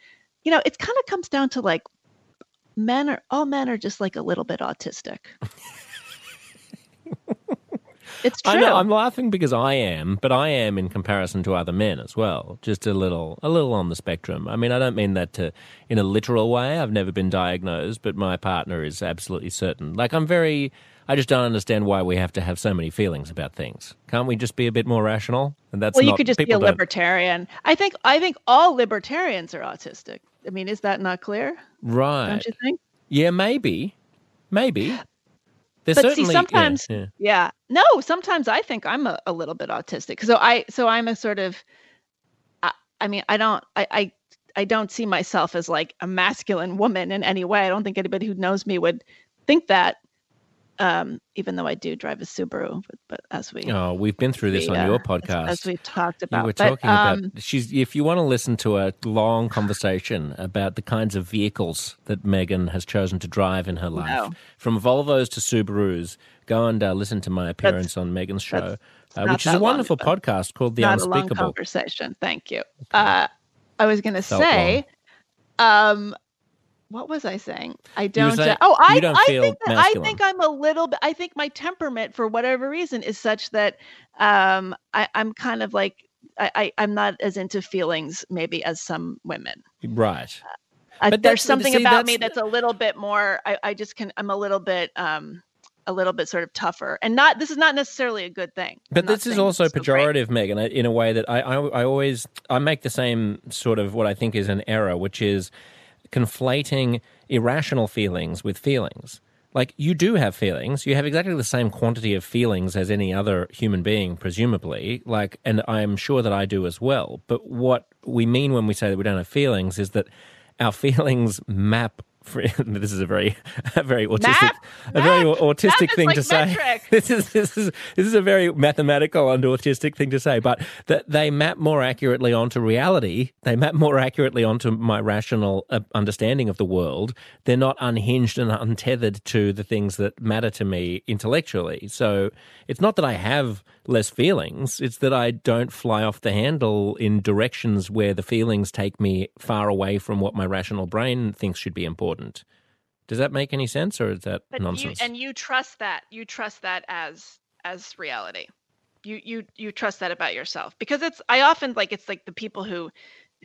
You know, it kind of comes down to like men are all men are just like a little bit autistic. *laughs* It's true. I know,
I'm laughing because I am, but I am in comparison to other men as well. Just a little, a little on the spectrum. I mean, I don't mean that to, in a literal way. I've never been diagnosed, but my partner is absolutely certain. Like I'm very, I just don't understand why we have to have so many feelings about things. Can't we just be a bit more rational?
And that's well, you not, could just be a libertarian. I think, I think all libertarians are autistic. I mean, is that not clear?
Right?
Don't you think?
Yeah, maybe, maybe.
But see, sometimes, yeah, yeah. yeah, no, sometimes I think I'm a, a little bit autistic. So I, so I'm a sort of, I, I mean, I don't, I, I, I don't see myself as like a masculine woman in any way. I don't think anybody who knows me would think that um, even though I do drive a Subaru, but, but as we
oh, we've been through this we, on your podcast
as, as we've talked about.
You were talking um, about she's. If you want to listen to a long conversation about the kinds of vehicles that Meghan has chosen to drive in her life, no. from Volvos to Subarus, go and uh, listen to my appearance that's, on Meghan's show, uh, which is a wonderful long, podcast called The Unspeakable.
Long conversation. Thank you. Okay. Uh, I was going to say. Um, what was I saying? I don't.
Saying,
uh, oh, I, I
think
that, I think I'm a little bit. I think my temperament, for whatever reason, is such that um, I, am kind of like I, I, am not as into feelings maybe as some women.
Right.
Uh, but there's something see, about that's, me that's a little bit more. I, I just can. I'm a little bit. Um, a little bit sort of tougher and not this is not necessarily a good thing
but this is also pejorative meghan in a way that I, I i always i make the same sort of what i think is an error which is conflating irrational feelings with feelings. Like, you do have feelings. You have exactly the same quantity of feelings as any other human being, presumably. Like, and I'm sure that I do as well. But what we mean when we say that we don't have feelings is that our *laughs* feelings map *laughs* this is a very a very autistic Map? a very Map? autistic thing
like
to say. *laughs* This is this is this is a very mathematical and autistic thing to say, but that they map more accurately onto reality. They map more accurately onto my rational uh, understanding of the world. They're not unhinged and untethered to the things that matter to me intellectually. So it's not that I have less feelings. It's that I don't fly off the handle in directions where the feelings take me far away from what my rational brain thinks should be important. Does that make any sense, or is that but nonsense?
You, and you trust that. You trust that as as reality. You you you trust that about yourself because it's. I often like it's like the people who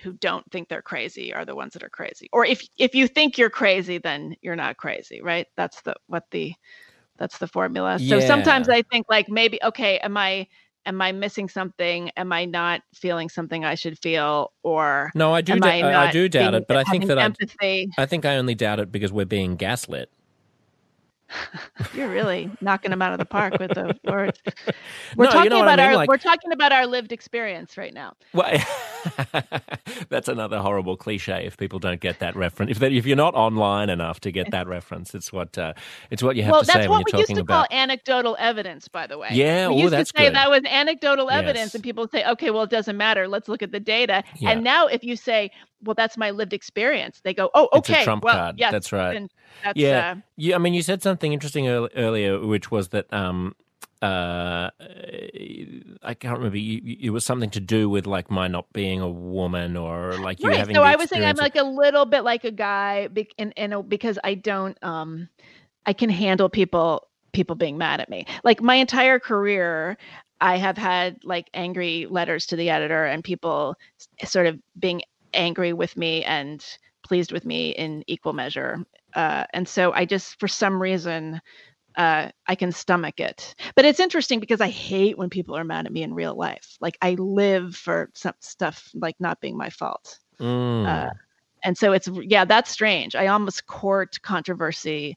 who don't think they're crazy are the ones that are crazy. Or if if you think you're crazy, then you're not crazy, right? That's the what the that's the formula. So yeah. sometimes I think like maybe okay, am I am I missing something? Am I not feeling something I should feel? Or
no, I do. Da- I, I, do doubt it, but I think that empathy. I, I think I only doubt it because we're being gaslit.
You're really knocking them out of the park with the *laughs* words. We're no, talking you know about I mean? our like, we're talking about our lived experience right now.
Well, *laughs* that's another horrible cliche. If people don't get that reference, if they, if you're not online enough to get that reference, it's what uh, it's what you have
well,
to say when you're talking about. That's what we used to
call anecdotal evidence, by the way.
Yeah,
we
used
ooh,
that's
to say
good.
that was anecdotal evidence, yes. and people say, okay, well, it doesn't matter. Let's look at the data. Yeah. And now, if you say, well, that's my lived experience. They go, oh, okay.
It's a trump
well,
card.
Yes,
that's right.
That's,
yeah. Uh, yeah. I mean, you said something interesting earlier, which was that um, uh, I can't remember. You, it was something to do with like my not being a woman or like you
right.
having.
So I was saying I'm like a little bit like a guy, and and because I don't, um, I can handle people people being mad at me. Like my entire career, I have had like angry letters to the editor and people sort of being angry with me and pleased with me in equal measure. Uh, and so I just, for some reason, uh, I can stomach it. But it's interesting because I hate when people are mad at me in real life. Like I live for some stuff like not being my fault. Mm. Uh, and so it's yeah, that's strange. I almost court controversy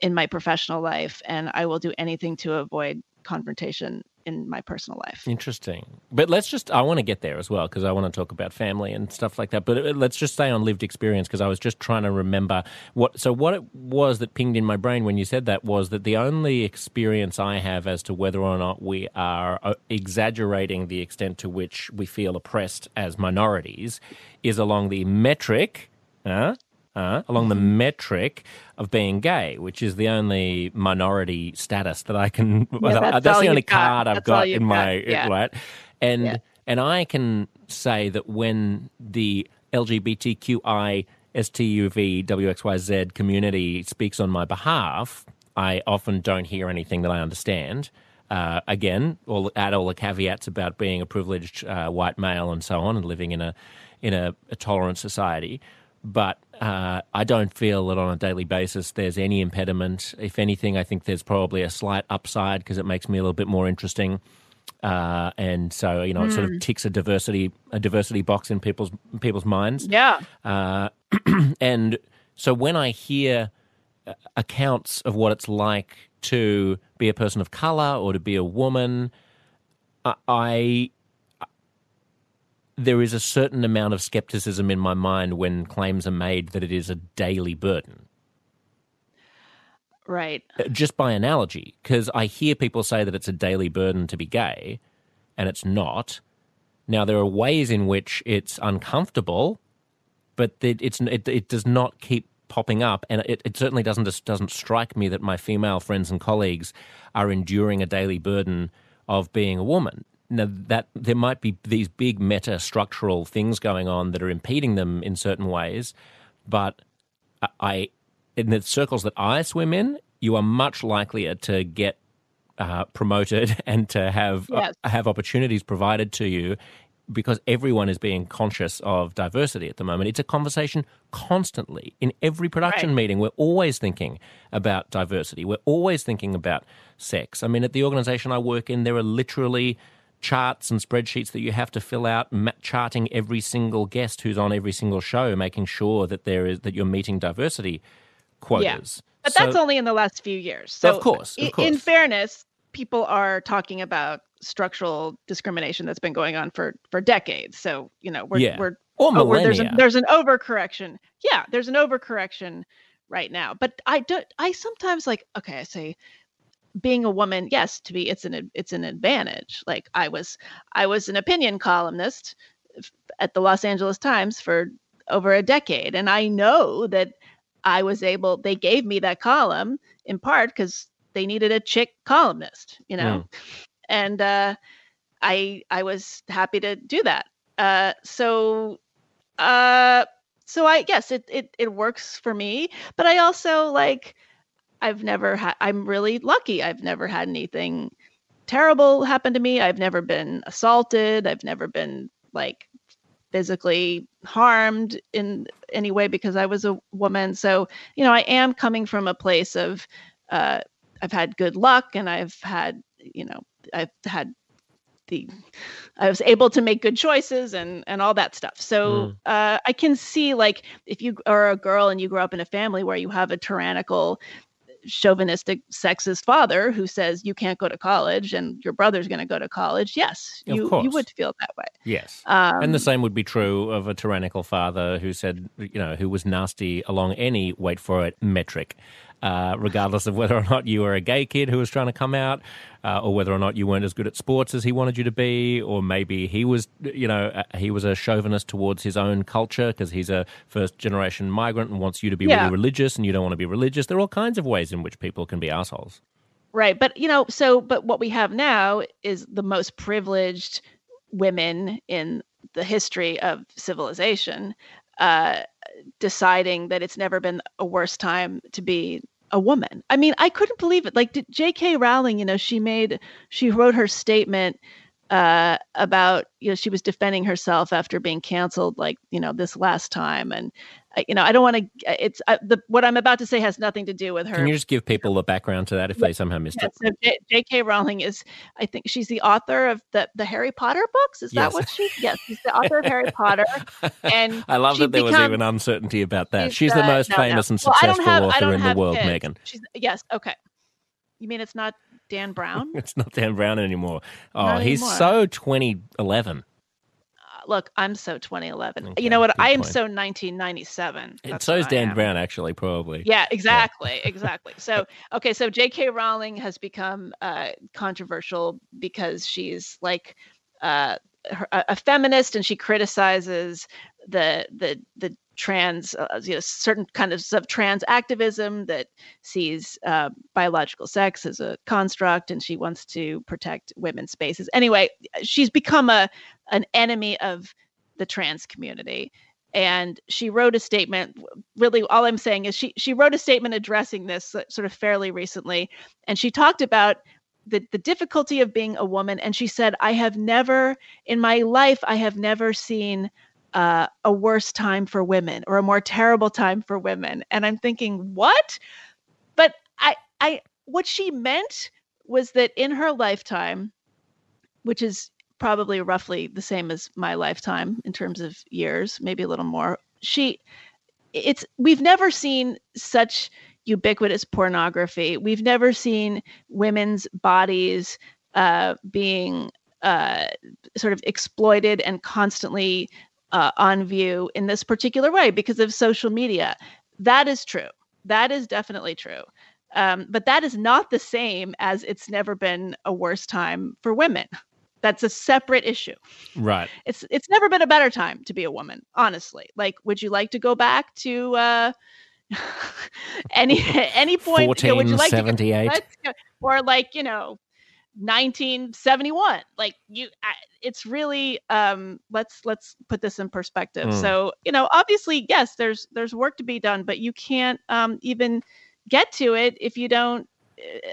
in my professional life, and I will do anything to avoid confrontation in my personal life.
Interesting. But let's just, I want to get there as well because I want to talk about family and stuff like that. But uh, let's just stay on lived experience because I was just trying to remember what, so what it was that pinged in my brain when you said that was that the only experience I have as to whether or not we are uh, exaggerating the extent to which we feel oppressed as minorities is along the metric. Uh, uh, along the metric of being gay, which is the only minority status that I can. *laughs* Yeah, that's, that's the only card got. I've that's got in my yeah. right, and yeah. and I can say that when the LGBTQI STUV WXYZ community speaks on my behalf, I often don't hear anything that I understand. Uh, again, all add all the caveats about being a privileged uh, white male and so on, and living in a in a, a tolerant society but uh, I don't feel that on a daily basis there's any impediment. If anything, I think there's probably a slight upside because it makes me a little bit more interesting. Uh, and so you know, it sort of hmm. ticks a diversity a diversity box in people's people's minds.
Yeah. Uh, *clears throat*
and so when I hear uh, accounts of what it's like to be a person of color or to be a woman, I there is a certain amount of skepticism in my mind when claims are made that it is a daily burden.
Right.
Uh, just by analogy, because I hear people say that it's a daily burden to be gay, and it's not. Now, there are ways in which it's uncomfortable, but it, it's, it, it does not keep popping up, and it, it certainly doesn't doesn't strike me that my female friends and colleagues are enduring a daily burden of being a woman. Now that there might be these big meta structural things going on that are impeding them in certain ways, but I, in the circles that I swim in, you are much likelier to get uh, promoted *laughs* and to have uh, yes. uh, have opportunities provided to you because everyone is being conscious of diversity at the moment. It's a conversation constantly in every production right. meeting. We're always thinking about diversity. We're always thinking about sex. I mean, at the organization I work in, there are literally charts and spreadsheets that you have to fill out, charting every single guest who's on every single show, making sure that there is that you're meeting diversity quotas. Yeah.
But so, that's only in the last few years. So
of course, of course.
in fairness, people are talking about structural discrimination that's been going on for for decades. So you know we're
yeah.
we're
or oh,
there's a, there's an overcorrection. Yeah, there's an overcorrection right now. But I don't. I sometimes like okay, I say being a woman yes to be it's an it's an advantage. Like i was i was an opinion columnist at the los angeles times for over a decade and i know that i was able they gave me that column in part because they needed a chick columnist you know? Mm. and uh i i was happy to do that. Uh so uh so i guess it it, it works for me but i also like I've never had, I'm really lucky. I've never had anything terrible happen to me. I've never been assaulted. I've never been like physically harmed in any way because I was a woman. So, you know, I am coming from a place of, uh, I've had good luck and I've had, you know, I've had the, I was able to make good choices and and all that stuff. So mm. uh, I can see like if you are a girl and you grow up in a family where you have a tyrannical chauvinistic sexist father who says you can't go to college and your brother's going to go to college. Yes you you would feel that way.
Yes. Um, and the same would be true of a tyrannical father who said you know who was nasty along any wait for it metric uh, regardless of whether or not you were a gay kid who was trying to come out, uh, or whether or not you weren't as good at sports as he wanted you to be, or maybe he was, you know, uh, he was a chauvinist towards his own culture because he's a first generation migrant and wants you to be yeah. really religious and you don't want to be religious. There are all kinds of ways in which people can be assholes.
Right. But, you know, so, but what we have now is the most privileged women in the history of civilization uh, deciding that it's never been a worse time to be a woman. I mean, I couldn't believe it. Like J.K. Rowling, you know, she made she wrote her statement uh, about you know she was defending herself after being canceled like you know this last time and you know i don't want to uh, it's uh, the what i'm about to say has nothing to do with her
can you just give people the background to that if they somehow missed yeah,
it so J- jk rowling is i think she's the author of the the harry potter books is yes. that what she *laughs* yes she's the author of harry potter and
i love that there was even uncertainty about that she's, she's the most no, famous no. and successful well, have, author in the world kids. meghan
she's yes okay you mean it's not Dan Brown? *laughs*
it's not Dan Brown anymore. Oh, not he's anymore. so 2011
look, I'm so 2011. Okay, you know what? I am point. so 1997.
And so is Dan Brown, actually, probably.
Yeah, exactly, yeah. *laughs* exactly. So, okay, so J.K. Rowling has become uh, controversial because she's like uh, a feminist and she criticizes the the the trans, uh, you know, certain kinds of trans activism that sees uh, biological sex as a construct, and she wants to protect women's spaces. Anyway, she's become a an enemy of the trans community. And she wrote a statement. Really, all I'm saying is she she wrote a statement addressing this uh, sort of fairly recently, and she talked about the, the difficulty of being a woman. And she said, I have never in my life, I have never seen uh, a worse time for women or a more terrible time for women. And I'm thinking, what? But I, I, what she meant was that in her lifetime, which is probably roughly the same as my lifetime in terms of years, maybe a little more, she, it's, we've never seen such ubiquitous pornography. We've never seen women's bodies uh, being uh, sort of exploited and constantly uh, on view in this particular way because of social media. That is true. That is definitely true. Um, but that is not the same as it's never been a worse time for women. That's a separate issue.
Right.
It's it's never been a better time to be a woman, honestly. Like, would you like to go back to uh, *laughs* any *laughs* any point?
14, you know, would you like 78?
To or like you know 1971 like you I, it's really um let's let's put this in perspective. Mm. so you know obviously yes there's there's work to be done but you can't um even get to it if you don't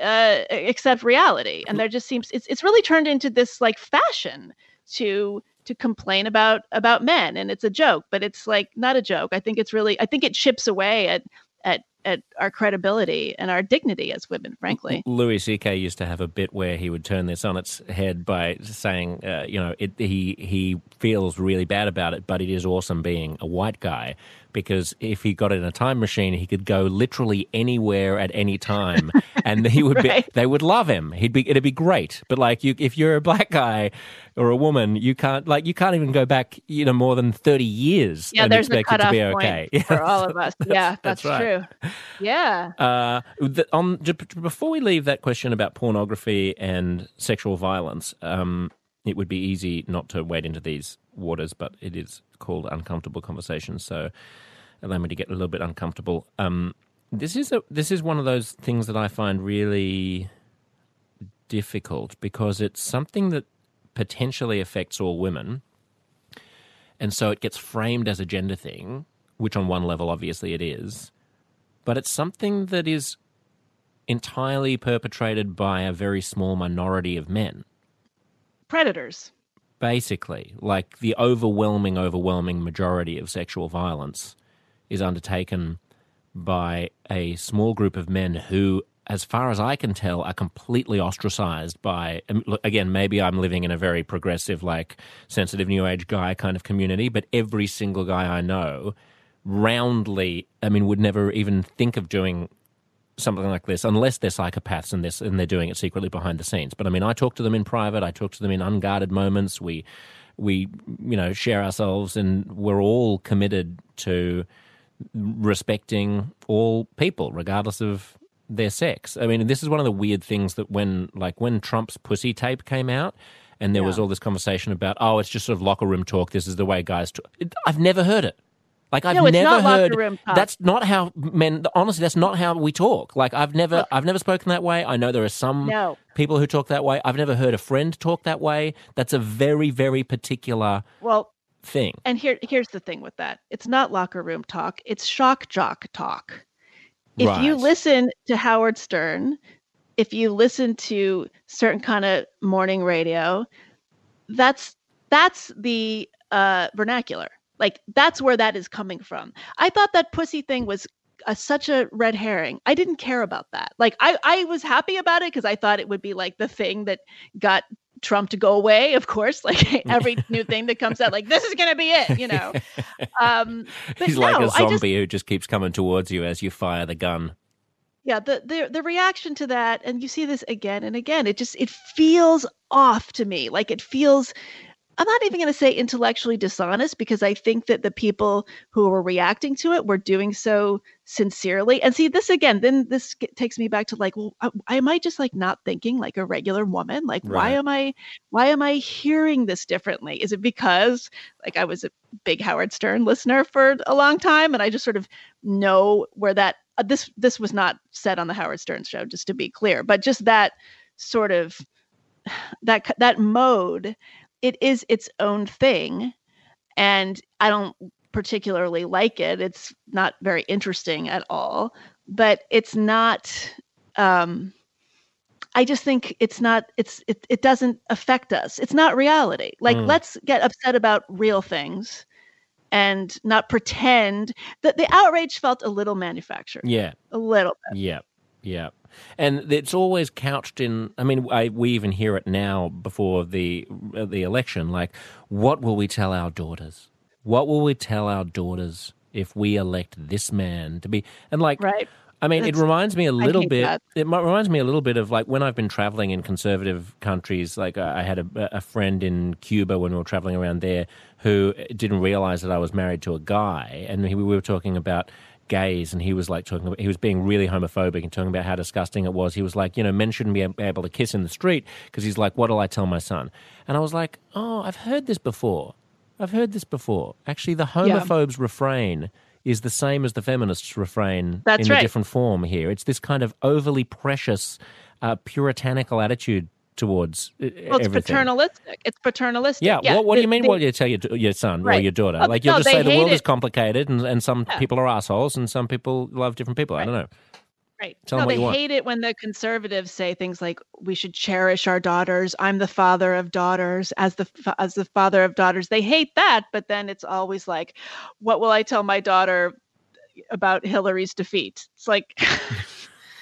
uh, accept reality. And there just seems it's it's really turned into this like fashion to to complain about about men. And it's a joke but it's like not a joke. I think it's really i think it chips away at at at our credibility and our dignity as women, frankly.
Louis C.K. used to have a bit where he would turn this on its head by saying, uh, you know, it, he he feels really bad about it, but it is awesome being a white guy because if he got in a time machine, he could go literally anywhere at any time, *laughs* and he would right. be. They would love him. He'd be. It'd be great. But like you, if you're a black guy or a woman, you can't like you can't even go back, you know, more than thirty years.
Yeah, there's a cutoff to be okay. point *laughs* for all of us. that's, yeah, that's, that's right. true. Yeah. Uh,
the, on before we leave that question about pornography and sexual violence, um, it would be easy not to wade into these waters, but it is called uncomfortable conversations. So allow me to get a little bit uncomfortable. Um, this is a this is one of those things that I find really difficult because it's something that potentially affects all women, and so it gets framed as a gender thing, which on one level obviously it is, but it's something that is entirely perpetrated by a very small minority of men.
Predators.
Basically, like the overwhelming, overwhelming majority of sexual violence is undertaken by a small group of men who, as far as I can tell, are completely ostracized by. Um, again, maybe I'm living in a very progressive, like sensitive new age guy kind of community, but every single guy I know roundly, I mean, would never even think of doing something like this unless they're psychopaths and this and they're doing it secretly behind the scenes. But I mean, I talk to them in private. I talk to them in unguarded moments. We we you know share ourselves, and we're all committed to respecting all people, regardless of their sex. I mean, this is one of the weird things that when, like, when Trump's pussy tape came out, and there yeah. was all this conversation about, oh, it's just sort of locker room talk. This is the way guys talk. I've never heard it. Like I've
no,
never
heard.
That's not how men. Honestly, that's not how we talk. Like I've never, I've never spoken that way. I know there are some
no.
people who talk that way. I've never heard a friend talk that way. That's a very, very particular.
Well,
thing.
And here here's the thing with that. It's not locker room talk, it's shock jock talk. If right. you listen to Howard Stern, if you listen to certain kind of morning radio, that's that's the uh, vernacular. Like that's where that is coming from. I thought that pussy thing was a, such a red herring. I didn't care about that. Like I, I was happy about it because I thought it would be like the thing that got Trump to go away, of course. Like *laughs* *laughs* every new thing that comes out, like this is going to be it, you know. Um, *laughs*
He's
no,
like a zombie just, who just keeps coming towards you as you fire the gun.
yeah the, the the reaction to that and you see this again and again it just it feels off to me like it feels I'm not even going to say intellectually dishonest because I think that the people who were reacting to it were doing so sincerely. And see, this again, then this takes me back to like, well, I, I just like not thinking like a regular woman. Like, right. why am I, why am I hearing this differently? Is it because like I was a big Howard Stern listener for a long time and I just sort of know where that uh, this this was not said on the Howard Stern show, just to be clear, but just that sort of *sighs* that that mode, it is its own thing, and I don't particularly like it. It's not very interesting at all, but it's not. Um, I just think it's not. It's it. It doesn't affect us. It's not reality. Like mm. let's get upset about real things and not pretend that the outrage felt a little manufactured.
Yeah.
A little bit.
Yeah. Yeah. And it's always couched in. I mean, I, we even hear it now before the uh, the election. Like, what will we tell our daughters? What will we tell our daughters if we elect this man to be? And like,
right.
I mean, That's, it reminds me a little bit. That. It reminds me a little bit of like when I've been traveling in conservative countries. Like I had a, a friend in Cuba when we were traveling around there who uh, didn't realize that I was married to a guy, and we were talking about gays, and he was like talking about he was being really homophobic and talking about how disgusting it was. He was like, you know, men shouldn't be able to kiss in the street because he's like, what'll I tell my son? And I was like, oh, I've heard this before. I've heard this before. Actually, the homophobes' yeah. refrain is the same as the feminists' refrain
That's
in
right.
a different form here. It's this kind of overly precious, uh, puritanical attitude towards uh,
well, it's
everything.
paternalistic. It's paternalistic.
Yeah.
yeah.
What, what the, do you mean? The, what you tell your, your son right. or your daughter?
Well,
like you'll
no,
just say the world
it.
is complicated and, and some yeah. people are assholes and some people love different people. Right. I don't know.
Right.
Tell
no,
they
hate it when the conservatives say things like "We should cherish our daughters." I'm the father of daughters. As the as the father of daughters, they hate that. But then it's always like, "What will I tell my daughter about Hillary's defeat?" It's like. *laughs*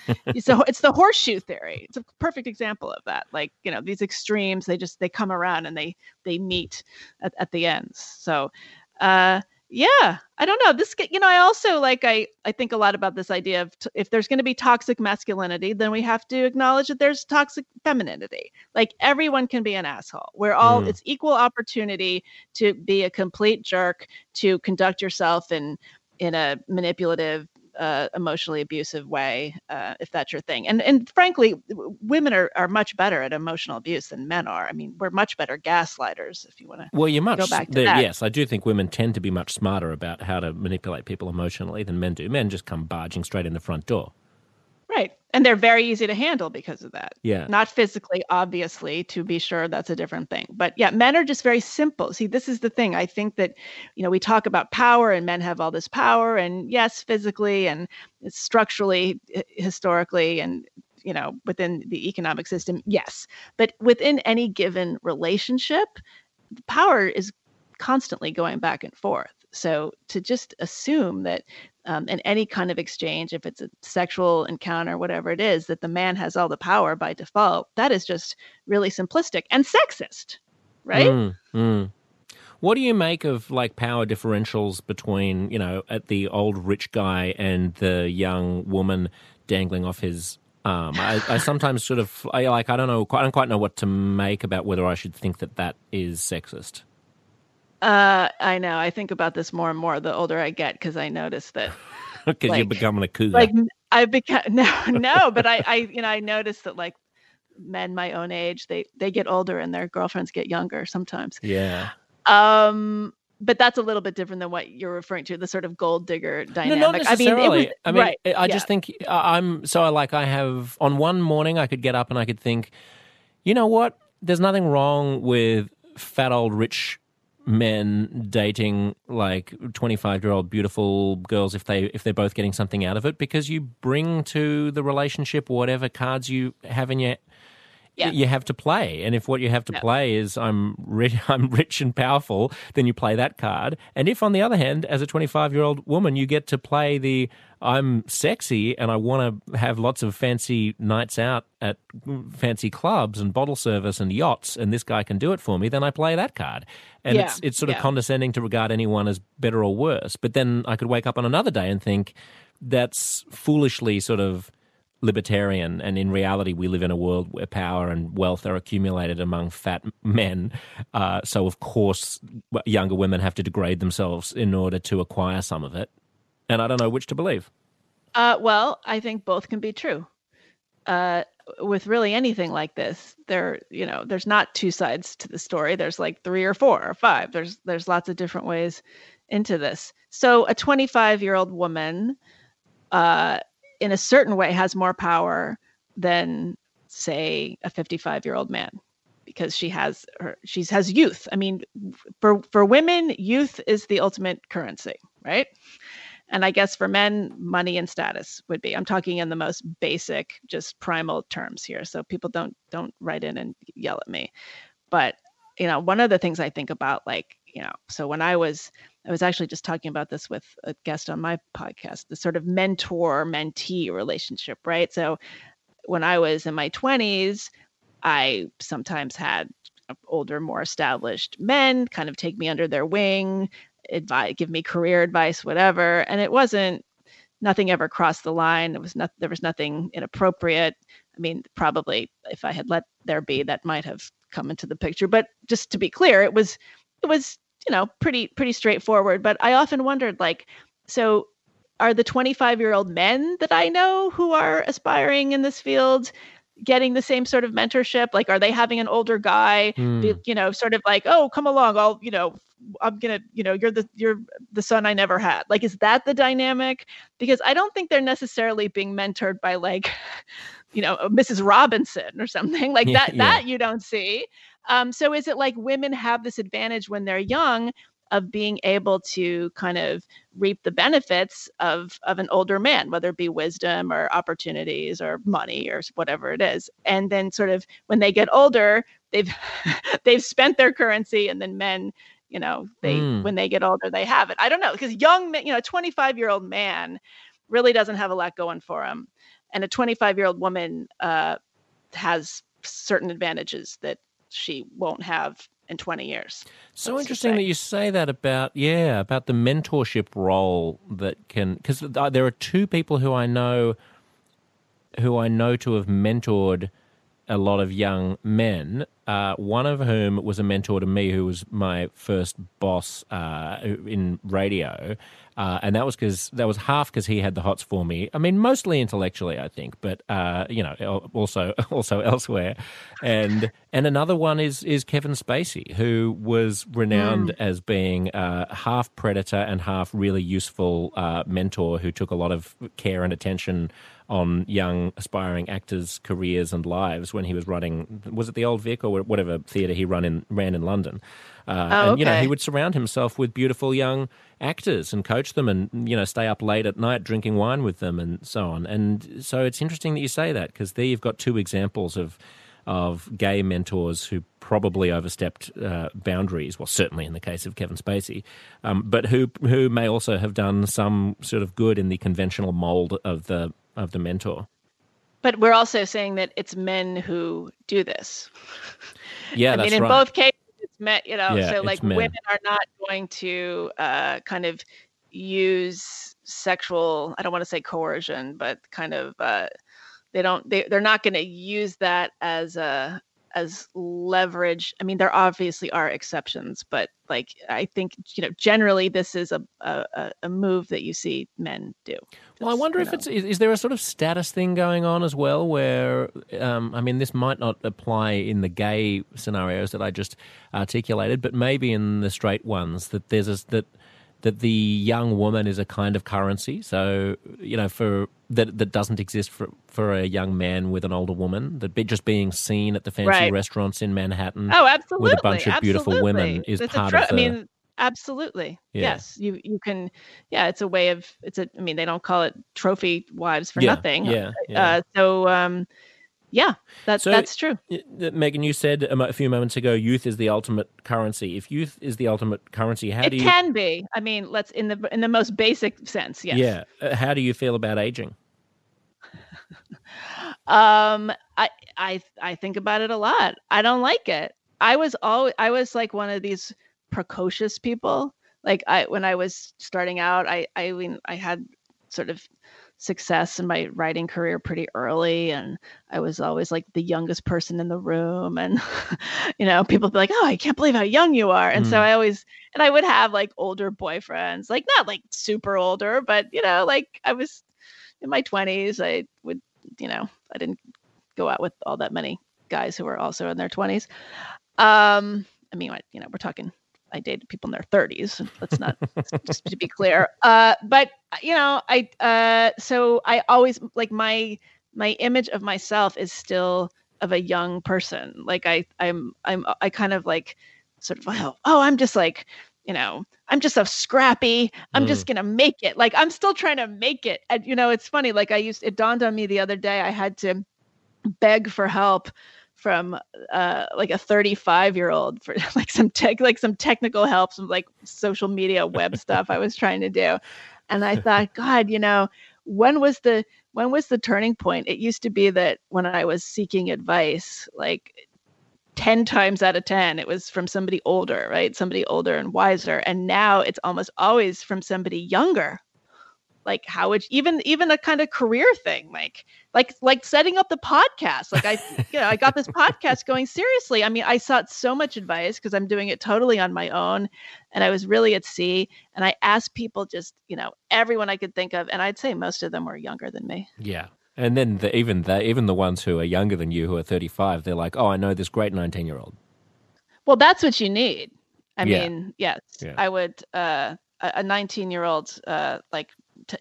*laughs* so it's the horseshoe theory. It's a perfect example of that. Like you know these extremes, they just they come around and they they meet at, at the ends. So uh, yeah i don't know this you know i also like i i think a lot about this idea of t- if there's going to be toxic masculinity then we have to acknowledge that there's toxic femininity like everyone can be an asshole we're all mm. it's equal opportunity to be a complete jerk to conduct yourself in in a manipulative uh, emotionally abusive way, uh, if that's your thing. And and frankly, women are, are much better at emotional abuse than men are. I mean, we're much better gaslighters, if you want to.
Well, you're much.
Go back to that.
Yes, I do think women tend to be much smarter about how to manipulate people emotionally than men do. Men just come barging straight in the front door.
Right. And they're very easy to handle because of that.
Yeah.
Not physically, obviously, to be sure that's a different thing. But yeah, men are just very simple. See, this is the thing. I think that, you know, we talk about power and men have all this power. And yes, physically and structurally, uh, historically, and, you know, within the economic system, yes. But within any given relationship, power is constantly going back and forth. So to just assume that um, in any kind of exchange, if it's a sexual encounter, whatever it is, that the man has all the power by default, that is just really simplistic and sexist, right?
Mm, mm. What do you make of like power differentials between, you know, at the old rich guy and the young woman dangling off his arm? I, I sometimes sort of, I like, I don't know, I don't quite know what to make about whether I should think that that is sexist.
Uh, I know. I think about this more and more the older I get because I notice that. *laughs*
Because like, you're becoming a cougar.
Like I become *laughs* no, *laughs* no, but I, I, you know, I noticed that like men my own age, they they get older and their girlfriends get younger sometimes.
Yeah.
Um, but that's a little bit different than what you're referring to the sort of gold digger dynamic.
No, not necessarily.
I mean,
was, I mean, right, I just yeah. think I'm so like I have on one morning I could get up and I could think, you know what? There's nothing wrong with fat old rich men dating like 25 year old beautiful girls if they if they're both getting something out of it because you bring to the relationship whatever cards you have in your yeah. you have to play. And if what you have to play is I'm rich, *laughs* I'm rich and powerful, then you play that card. And if on the other hand, as a 25 year old woman, you get to play the I'm sexy and I want to have lots of fancy nights out at fancy clubs and bottle service and yachts, and this guy can do it for me, then I play that card. And
yeah.
it's it's sort of condescending to regard anyone as better or worse. But then I could wake up on another day and think that's foolishly sort of libertarian, and in reality, we live in a world where power and wealth are accumulated among fat men. Uh, so, of course, younger women have to degrade themselves in order to acquire some of it. And I don't know which to believe.
Uh, well, I think both can be true. Uh, with really anything like this, there, you know, there's not two sides to the story. There's like three or four or five. There's there's lots of different ways into this. So, a 25 year old woman uh, in a certain way has more power than say a 55 year old man because she has her she has youth. I mean for for women youth is the ultimate currency right? And i guess for men money and status would be. I'm talking in the most basic just primal terms here so people don't don't write in and yell at me. But you know one of the things i think about like you know so when i was I was actually just talking about this with a guest on my podcast, the sort of mentor mentee relationship, right? So when I was in my 20s, I sometimes had older, more established men kind of take me under their wing, advise, give me career advice, whatever. And it wasn't, nothing ever crossed the line. It was not, there was nothing inappropriate. I mean, probably if I had let there be, that might have come into the picture. But just to be clear, it was, it was you know pretty pretty straightforward. But i often wondered like so are the 25 year old men that i know who are aspiring in this field getting the same sort of mentorship? Like are they having an older guy mm. be, you know sort of like oh come along i'll you know i'm gonna you know you're the you're the son i never had. Like is that the dynamic? Because i don't think they're necessarily being mentored by like *laughs* you know mrs robinson or something. *laughs* Like yeah, that yeah. that you don't see um, so is it like women have this advantage when they're young of being able to kind of reap the benefits of of an older man, whether it be wisdom or opportunities or money or whatever it is, and then sort of when they get older, they've *laughs* they've spent their currency, and then men you know they mm. when they get older they have it. I don't know because young men you know a 25 year old man really doesn't have a lot going for him. And a 25 year old woman uh, has certain advantages that she won't have in 20 years.
So interesting that you say that about yeah about the mentorship role that can because there are two people who I know who I know to have mentored a lot of young men. Uh, one of whom was a mentor to me, who was my first boss uh, in radio, uh, and that was because that was half because he had the hots for me. I mean, mostly intellectually, I think, but uh, you know, also *laughs* also elsewhere. And and another one is is Kevin Spacey, who was renowned mm. as being uh, half predator and half really useful uh, mentor, who took a lot of care and attention on young aspiring actors' careers and lives when he was running. Was it the Old Vic or whatever theatre he run in ran in London? Uh, oh, and you know, he would surround himself with beautiful young actors and coach them, and you know, stay up late at night drinking wine with them, and so on. And so it's interesting that you say that because there you've got two examples of of gay mentors who probably overstepped uh, boundaries. Well, certainly in the case of Kevin Spacey, um, but who who may also have done some sort of good in the conventional mold of the of the mentor.
But we're also saying that it's men who do this.
Yeah,
I
mean,
in
right.
both cases, You know, yeah, so like women are not going to uh, kind of use sexual. I don't want to say coercion, but kind of uh, they don't. They they're not going to use that as a as leverage. I mean, there obviously are exceptions, but like I think you know, generally this is a a, a move that you see men do.
Just, well, I wonder if know. it's is, is, there a sort of status thing going on as well, where um, I mean, this might not apply in the gay scenarios that I just articulated, but maybe in the straight ones that there's a that that the young woman is a kind of currency. So you know, for that that doesn't exist for for a young man with an older woman. That be, just being seen at the fancy right. restaurants in Manhattan.
Oh, absolutely,
with a bunch of beautiful women is part tro- of the.
I mean, absolutely, yeah. yes. You you can, yeah. It's a way of it's a. I mean, they don't call it trophy wives for
yeah,
nothing.
Yeah. yeah.
Uh, so um, yeah, that's so, that's true.
Meghan, you said a few moments ago, youth is the ultimate currency. If youth is the ultimate currency, how
it
do you?
It can be. I mean, let's in the in the most basic sense. Yes.
Yeah. Uh, how do you feel about aging? *laughs*
um, I I I think about it a lot. I don't like it. I was always I was like one of these precocious people. Like I when I was starting out, I I mean I had sort of success in my writing career pretty early and I was always like the youngest person in the room and *laughs* you know people be like oh I can't believe how young you are and mm. so I always and I would have like older boyfriends like not like super older but you know like I was in my 20s I would you know I didn't go out with all that many guys who were also in their 20s um I mean you know we're talking I dated people in their 30s. Let's not just to be clear. Uh, but you know, I uh, so I always like my my image of myself is still of a young person. Like I I'm I'm I kind of like sort of oh, oh I'm just like you know i'm just so scrappy i'm mm. just gonna make it like i'm still trying to make it and you know it's funny like i used it dawned on me the other day i had to beg for help from uh, like a 35 year old for *laughs* like some tech like some technical help some like social media web *laughs* stuff i was trying to do. And i thought *laughs* god you know when was the when was the turning point? It used to be that when i was seeking advice like 10 times out of 10 it was from somebody older right? Somebody older and wiser. And now it's almost always from somebody younger like how would even even a kind of career thing like like like setting up the podcast like i *laughs* you know i got this podcast going seriously i mean i sought so much advice because i'm doing it totally on my own and i was really at sea and i asked people just you know everyone i could think of and i'd say most of them were younger than me
yeah and then the, even the even the ones who are younger than you who are 35 they're like oh i know this great 19 year old
well that's what you need i yeah. mean yes yeah. i would uh a 19 year old uh like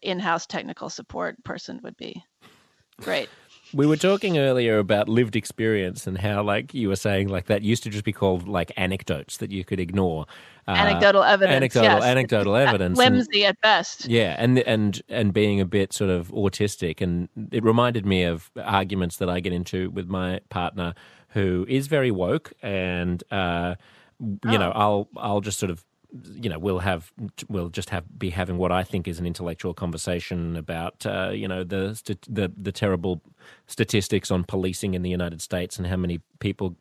in-house technical support person would be great. *laughs*
We were talking earlier about lived experience and how, like you were saying, like that used to just be called like anecdotes that you could ignore.
Uh, anecdotal evidence.
Anecdotal,
yes.
anecdotal *laughs* evidence.
Flimsy and, at best.
Yeah, and and and being a bit sort of autistic, and it reminded me of arguments that I get into with my partner, who is very woke, and uh, you oh. know, I'll I'll just sort of you know, we'll have we'll just have be having what I think is an intellectual conversation about uh, you know the the the terrible statistics on policing in the United States and how many people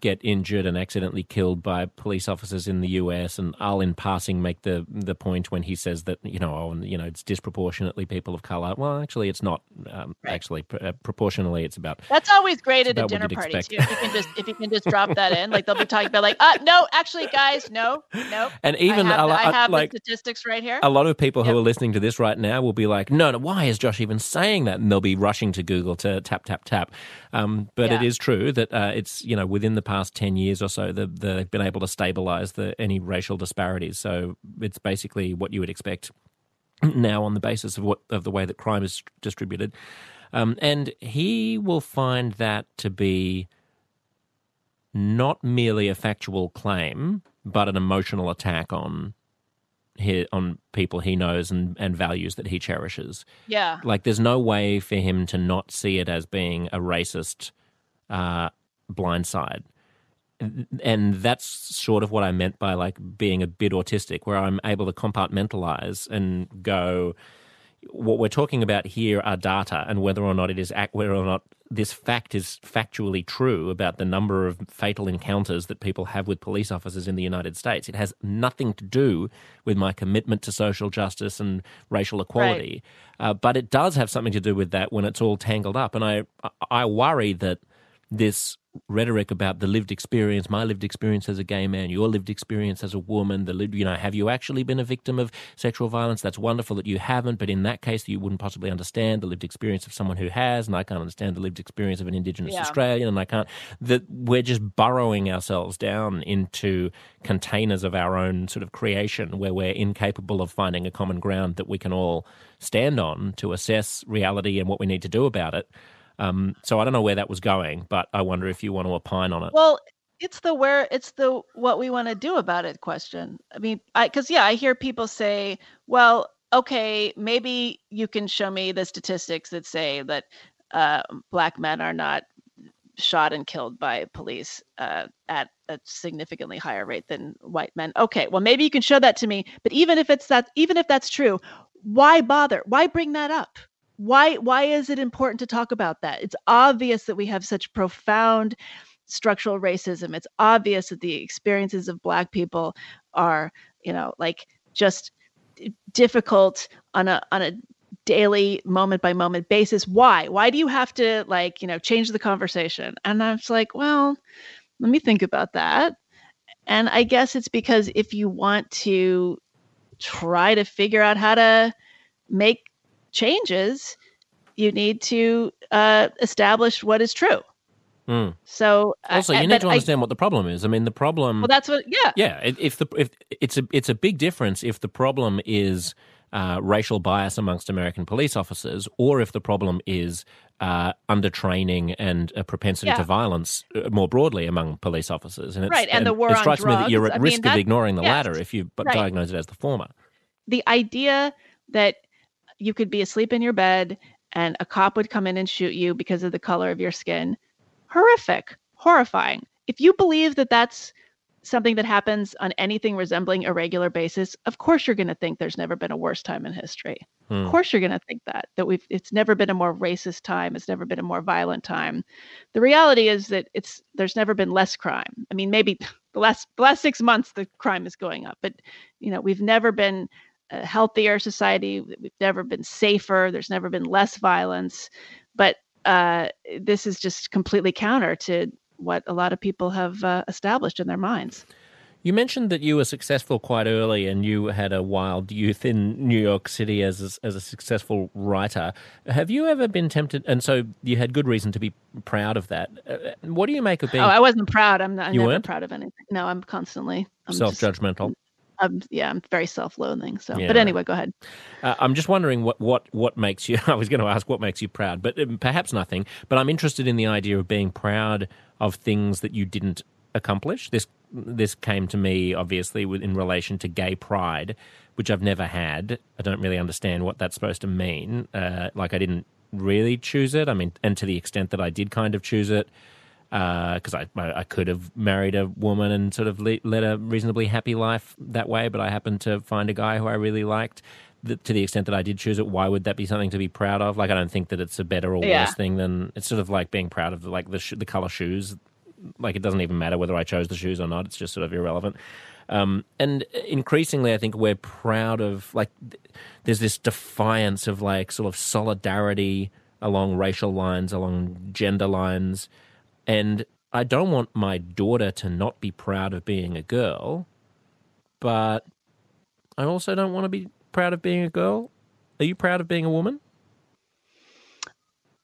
get injured and accidentally killed by police officers in the US. And I'll, in passing, make the the point when he says that you know, oh, you know, it's disproportionately people of color. Well, actually, it's not. Um, right. Actually, pr- uh, proportionally, it's about.
That's always great at a dinner party expect. too. If you can just if you can just drop that in, like they'll be talking about like, uh, no, actually, guys, no, no.
And even
I have,
a,
I have like, the statistics right here.
A lot of people yep. who are listening to this right now will be like, no, no, why is Josh even saying that? And they'll be rushing to Google to tap tap tap. Um, but yeah. it is true that uh, it's you know within the past ten years or so, the, the, they've been able to stabilize the any racial disparities. So it's basically what you would expect now on the basis of what of the way that crime is distributed. Um, and he will find that to be not merely a factual claim, but an emotional attack on on people he knows and, and values that he cherishes.
Yeah.
Like there's no way for him to not see it as being a racist uh, blindside and that's sort of what I meant by like being a bit autistic, where I'm able to compartmentalize and go. What we're talking about here are data, and whether or not it is whether or not this fact is factually true about the number of fatal encounters that people have with police officers in the United States. It has nothing to do with my commitment to social justice and racial equality, right. uh, but it does have something to do with that when it's all tangled up. And I I worry that this rhetoric about the lived experience, my lived experience as a gay man, your lived experience as a woman, the lived, you know, have you actually been a victim of sexual violence? That's wonderful that you haven't, but in that case, you wouldn't possibly understand the lived experience of someone who has, and I can't understand the lived experience of an Indigenous yeah. Australian, and I can't. That we're just burrowing ourselves down into containers of our own sort of creation, where we're incapable of finding a common ground that we can all stand on to assess reality and what we need to do about it. Um, so I don't know where that was going, but I wonder if you want to opine on it.
Well, it's the where it's the what we want to do about it question. I mean, I because yeah, I hear people say, well, okay, maybe you can show me the statistics that say that uh, black men are not shot and killed by police uh, at a significantly higher rate than white men. Okay, well maybe you can show that to me. But even if it's that, even if that's true, why bother? Why bring that up? Why why is it important to talk about that? It's obvious that we have such profound structural racism. It's obvious that the experiences of black people are you know like just difficult on a on a daily moment by moment basis. Why? Why do you have to like you know change the conversation? And i was like well let me think about that. And i guess it's because if you want to try to figure out how to make changes you need to uh, establish what is true
Mm.
So
also, you need to understand I, what the problem is. I mean, the problem.
Well, that's what. Yeah.
Yeah. If the if it's a it's a big difference if the problem is uh, racial bias amongst American police officers, or if the problem is uh, undertraining and a propensity yeah. to violence uh, more broadly among police officers.
And right, and, and the war
it strikes
drugs,
me that you're at I risk mean, of ignoring the latter if you right. diagnose it as the former.
The idea that you could be asleep in your bed and a cop would come in and shoot you because of the color of your skin horrific, horrifying. If you believe that that's something that happens on anything resembling a regular basis, of course you're going to think there's never been a worse time in history. Hmm. Of course you're going to think that that we've it's never been a more racist time, it's never been a more violent time. The reality is that it's there's never been less crime. I mean, maybe *laughs* the last the last 6 months the crime is going up, but you know, we've never been a healthier society, we've never been safer, there's never been less violence. But uh, this is just completely counter to what a lot of people have uh, established in their minds.
You mentioned that you were successful quite early, and you had a wild youth in New York City as a, as a successful writer. Have you ever been tempted? And so you had good reason to be proud of that. Uh, what do you make of being? Oh,
I wasn't proud. I'm, not, I'm never weren't? proud of anything. No, I'm constantly
self judgmental.
I'm yeah, I'm very self-loathing. So, yeah. but anyway, go ahead.
Uh, I'm just wondering what what what makes you. *laughs* I was going to ask what makes you proud, but um, perhaps nothing. But I'm interested in the idea of being proud of things that you didn't accomplish. This this came to me obviously in relation to gay pride, which I've never had. I don't really understand what that's supposed to mean. Uh, like I didn't really choose it. I mean, and to the extent that I did kind of choose it because uh, I I could have married a woman and sort of le- led a reasonably happy life that way, but I happened to find a guy who I really liked. The, to the extent that I did choose it, why would that be something to be proud of? Like, I don't think that it's a better or yeah. worse thing than it's sort of like being proud of the, like the sh- the color shoes. Like, it doesn't even matter whether I chose the shoes or not; it's just sort of irrelevant. Um, and increasingly, I think we're proud of like there's this defiance of like sort of solidarity along racial lines, along gender lines and I don't want my daughter to not be proud of being a girl, but I also don't want to be proud of being a girl. Are you proud of being a woman?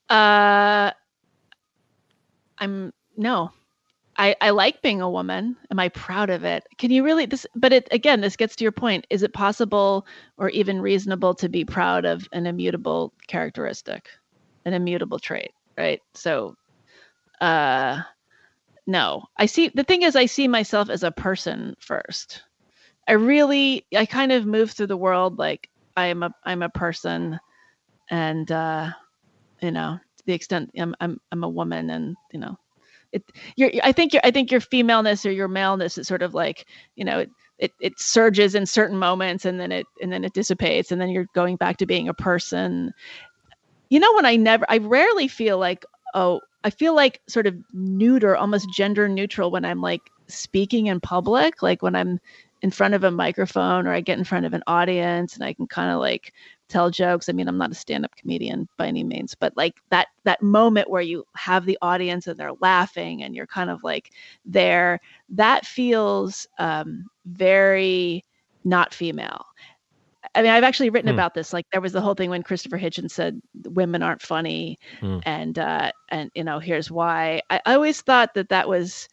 Uh, I'm no. I, I like being a woman. Am I proud of it? Can you really this but it again, this gets to your point. Is it possible or even reasonable to be proud of an immutable characteristic, an immutable trait, right? So uh no. I see the thing is i see myself as a person first. I really i kind of move through the world like i'm a i'm a person and uh you know to the extent i'm i'm, I'm a woman and you know it you're i think your i think your femaleness or your maleness is sort of like you know it, it it surges in certain moments and then it and then it dissipates and then you're going back to being a person. You know when i never i rarely feel like oh I feel like sort of neuter, almost gender neutral when I'm like speaking in public, like when I'm in front of a microphone or I get in front of an audience and I can kind of like tell jokes. I mean, I'm not a stand-up comedian by any means, but like that that moment where you have the audience and they're laughing and you're kind of like there, that feels um, very not female. I mean, I've actually written hmm. about this. Like there was the whole thing when Christopher Hitchens said women aren't funny, hmm. and uh, and you know here's why. I, I always thought that that was.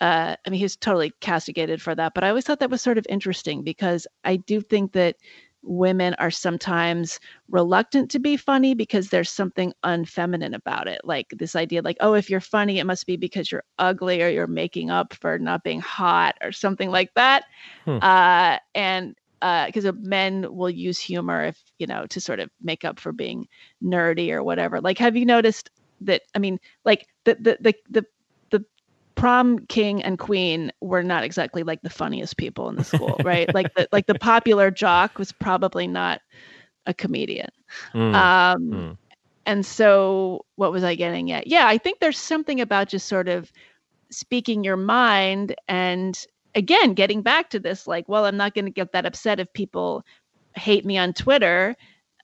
Uh, I mean, he was totally castigated for that, but I always thought that was sort of interesting because I do think that women are sometimes reluctant to be funny because there's something unfeminine about it. Like this idea, like, oh, if you're funny, it must be because you're ugly or you're making up for not being hot or something like that. Hmm. Uh, and because uh, men will use humor if you know to sort of make up for being nerdy or whatever. Like, have you noticed that? I mean, like the the the the, the prom king and queen were not exactly like the funniest people in the school, *laughs* right? like the like the popular jock was probably not a comedian. Mm. Um, mm. And so, what was I getting at? Yeah, I think there's something about just sort of speaking your mind and again, getting back to this, like, well, I'm not going to get that upset if people hate me on Twitter.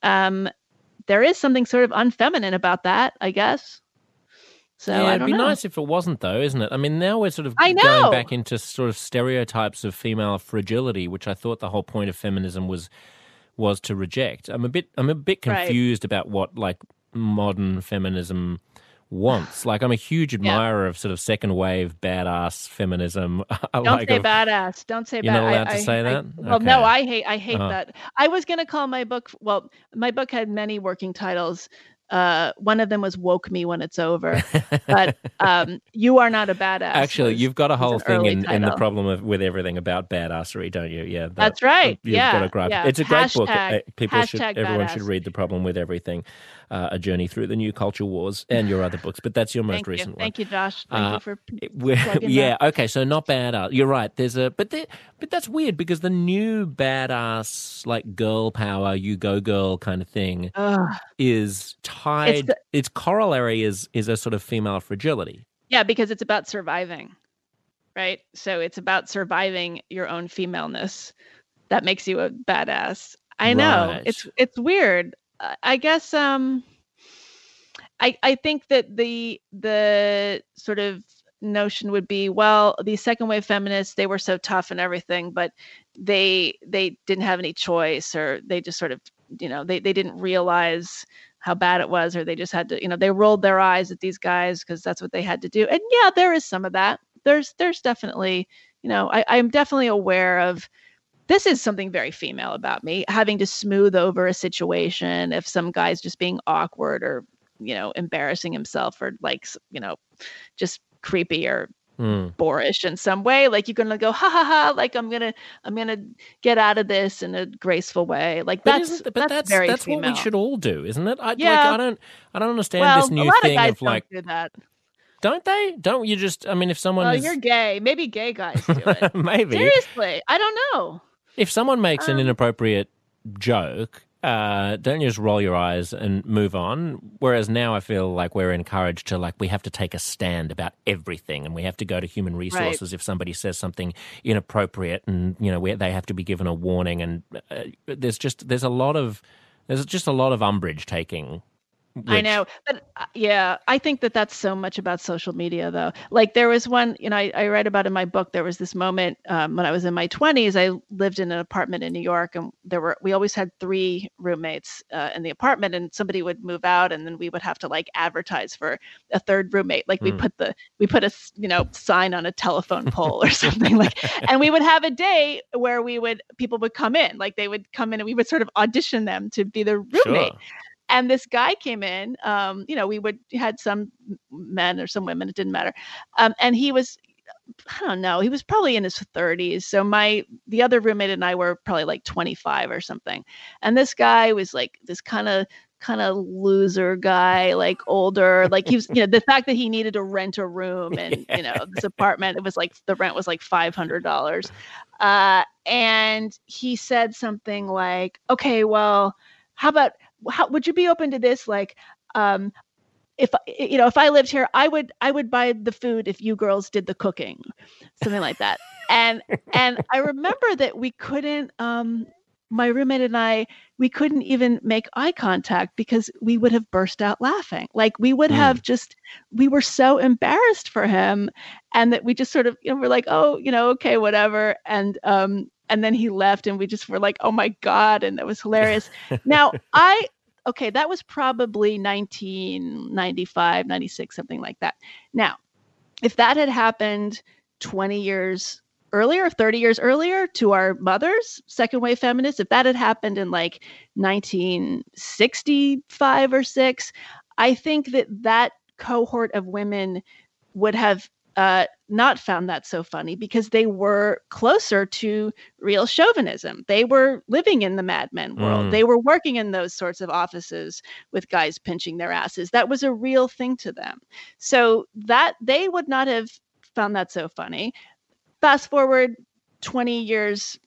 Um, there is something sort of unfeminine about that, I guess. So
yeah,
it'd
be
know.
nice if it wasn't, though, isn't it? I mean, now we're sort of going back into sort of stereotypes of female fragility, which I thought the whole point of feminism was was to reject. I'm a bit I'm a bit
Right.
confused about what like modern feminism wants. Like, I'm a huge admirer of sort of second wave badass feminism. *laughs*
Don't
like
say
of-
badass. Don't say badass.
You're not allowed
I,
to
I-
say
I-
that?
well, no, I hate. I hate
Uh-huh.
that. I was gonna call my book. Well, my book had many working titles. Uh, one of them was "Woke Me When It's Over," *laughs* but um, "You Are Not a Badass."
Actually,
was-
you've got a whole thing in, in the problem of with everything about badassery, don't you? Yeah, that-
That's right.
You've
yeah,
got a gripe.
yeah.
It's a great book.
Hashtag-
Uh, People should, everyone should read the problem with everything, uh, a journey through the new culture wars, *laughs* and your other books. But that's your most
Thank you.
recent one.
Thank you, Josh. Thank
Uh,
you for. *laughs*
Yeah. Okay. So not badass. You're right. There's a but there, but that's weird because the new badass like girl power, you go girl kind of thing
Ugh.
is tied.
the-
its corollary is is a sort of female fragility.
Yeah, because it's about surviving, right? So it's about surviving your own femaleness. That makes you a badass. I know
Right.
it's it's weird. I- I guess um, I I think that the the sort of notion would be well these second wave feminists they were so tough and everything but they they didn't have any choice or they just sort of you know they, they didn't realize how bad it was or they just had to you know they rolled their eyes at these guys because that's what they had to do. And yeah there is some of that. There's there's definitely you know I, i'm definitely aware of this is something very female about me having to smooth over a situation if some guy's just being awkward or you know embarrassing himself or like you know just creepy or
Hmm.
boorish in some way like you're gonna go ha ha ha like i'm gonna i'm gonna get out of this in a graceful way like
But
that's
but
that's,
that's
very
that's
female.
what we should all do, isn't it? I, like,
Yeah.
I don't I don't understand
well
this new thing
of
of like
don't do that
don't they? Don't you just I mean if someone
well
is
you're gay maybe gay guys do it *laughs*
maybe
seriously i don't know
if someone makes an
Um,
inappropriate joke, uh, don't you just roll your eyes and move on? Whereas now I feel like we're encouraged to like we have to take a stand about everything, and we have to go to human resources if somebody says something inappropriate, and you know we, they have to be given a warning. And uh, there's just there's a lot of there's just a lot of umbrage taking.
I know, but uh, yeah, I think that that's so much about social media, though. Like there was one, you know, I, I write about in my book. There was this moment um, when I was in my twenties. I lived in an apartment in New York, and there were we always had three roommates uh, in the apartment, and somebody would move out, and then we would have to like advertise for a third roommate. Like we
Mm.
put the we put a you know sign on a telephone *laughs* pole or something like, and we would have a day where we would people would come in, like they would come in, and we would sort of audition them to be the roommate
Sure.
And this guy came in um you know we would had some men or some women it didn't matter um and he was i don't know he was probably in his 30s so my the other roommate and i were probably like 25 or something and this guy was like this kind of kind of loser guy like older like he was you know the fact that he needed to rent a room *laughs* and you know this apartment it was like the rent was like $500 uh and he said something like okay well how about how would you be open to this? Like um if you know if i lived here i would i would buy the food if you girls did the cooking something like that. And and i remember that we couldn't um my roommate and i we couldn't even make eye contact because we would have burst out laughing. Like we would
Mm.
have just we were so embarrassed for him and that we just sort of you know we're like oh you know okay whatever. And um and then he left and we just were like oh my god and that was hilarious. Now *laughs* i okay that was probably 1995 96 something like that. Now if that had happened 20 years earlier 30 years earlier to our mothers second wave feminists if that had happened in like 1965 or 6 i think that that cohort of women would have uh, not found that so funny because they were closer to real chauvinism. They were living in the Mad Men world.
Mm.
They were working in those sorts of offices with guys pinching their asses. That was a real thing to them. So that they would not have found that so funny. Fast forward 20 years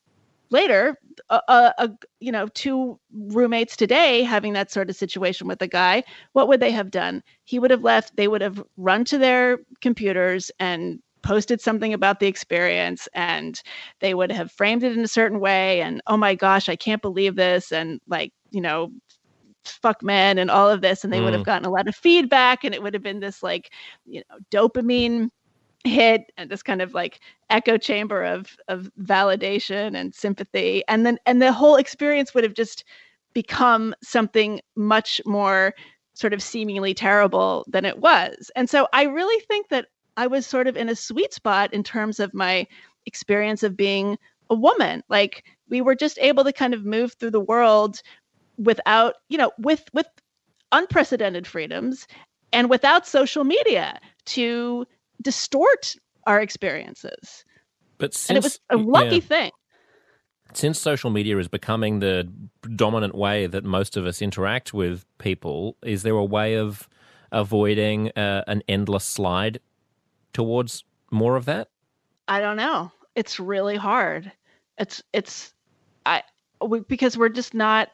later, a, a, a you know two roommates today having that sort of situation with a guy, what would they have done? He would have left. They would have run to their computers and posted something about the experience and they would have framed it in a certain way and oh my gosh i can't believe this and like you know fuck men and all of this and they mm. would have mm. gotten a lot of feedback and it would have been this like you know dopamine hit and this kind of like echo chamber of of validation and sympathy. And then and the whole experience would have just become something much more sort of seemingly terrible than it was. And so i really think that i was sort of in a sweet spot in terms of my experience of being a woman. Like we were just able to kind of move through the world without you know with with unprecedented freedoms and without social media to distort our experiences.
But since,
and it was a lucky yeah. thing.
Since social media is becoming the dominant way that most of us interact with people, is there a way of avoiding uh, an endless slide towards more of that?
I don't know. It's really hard. It's it's I we, because we're just not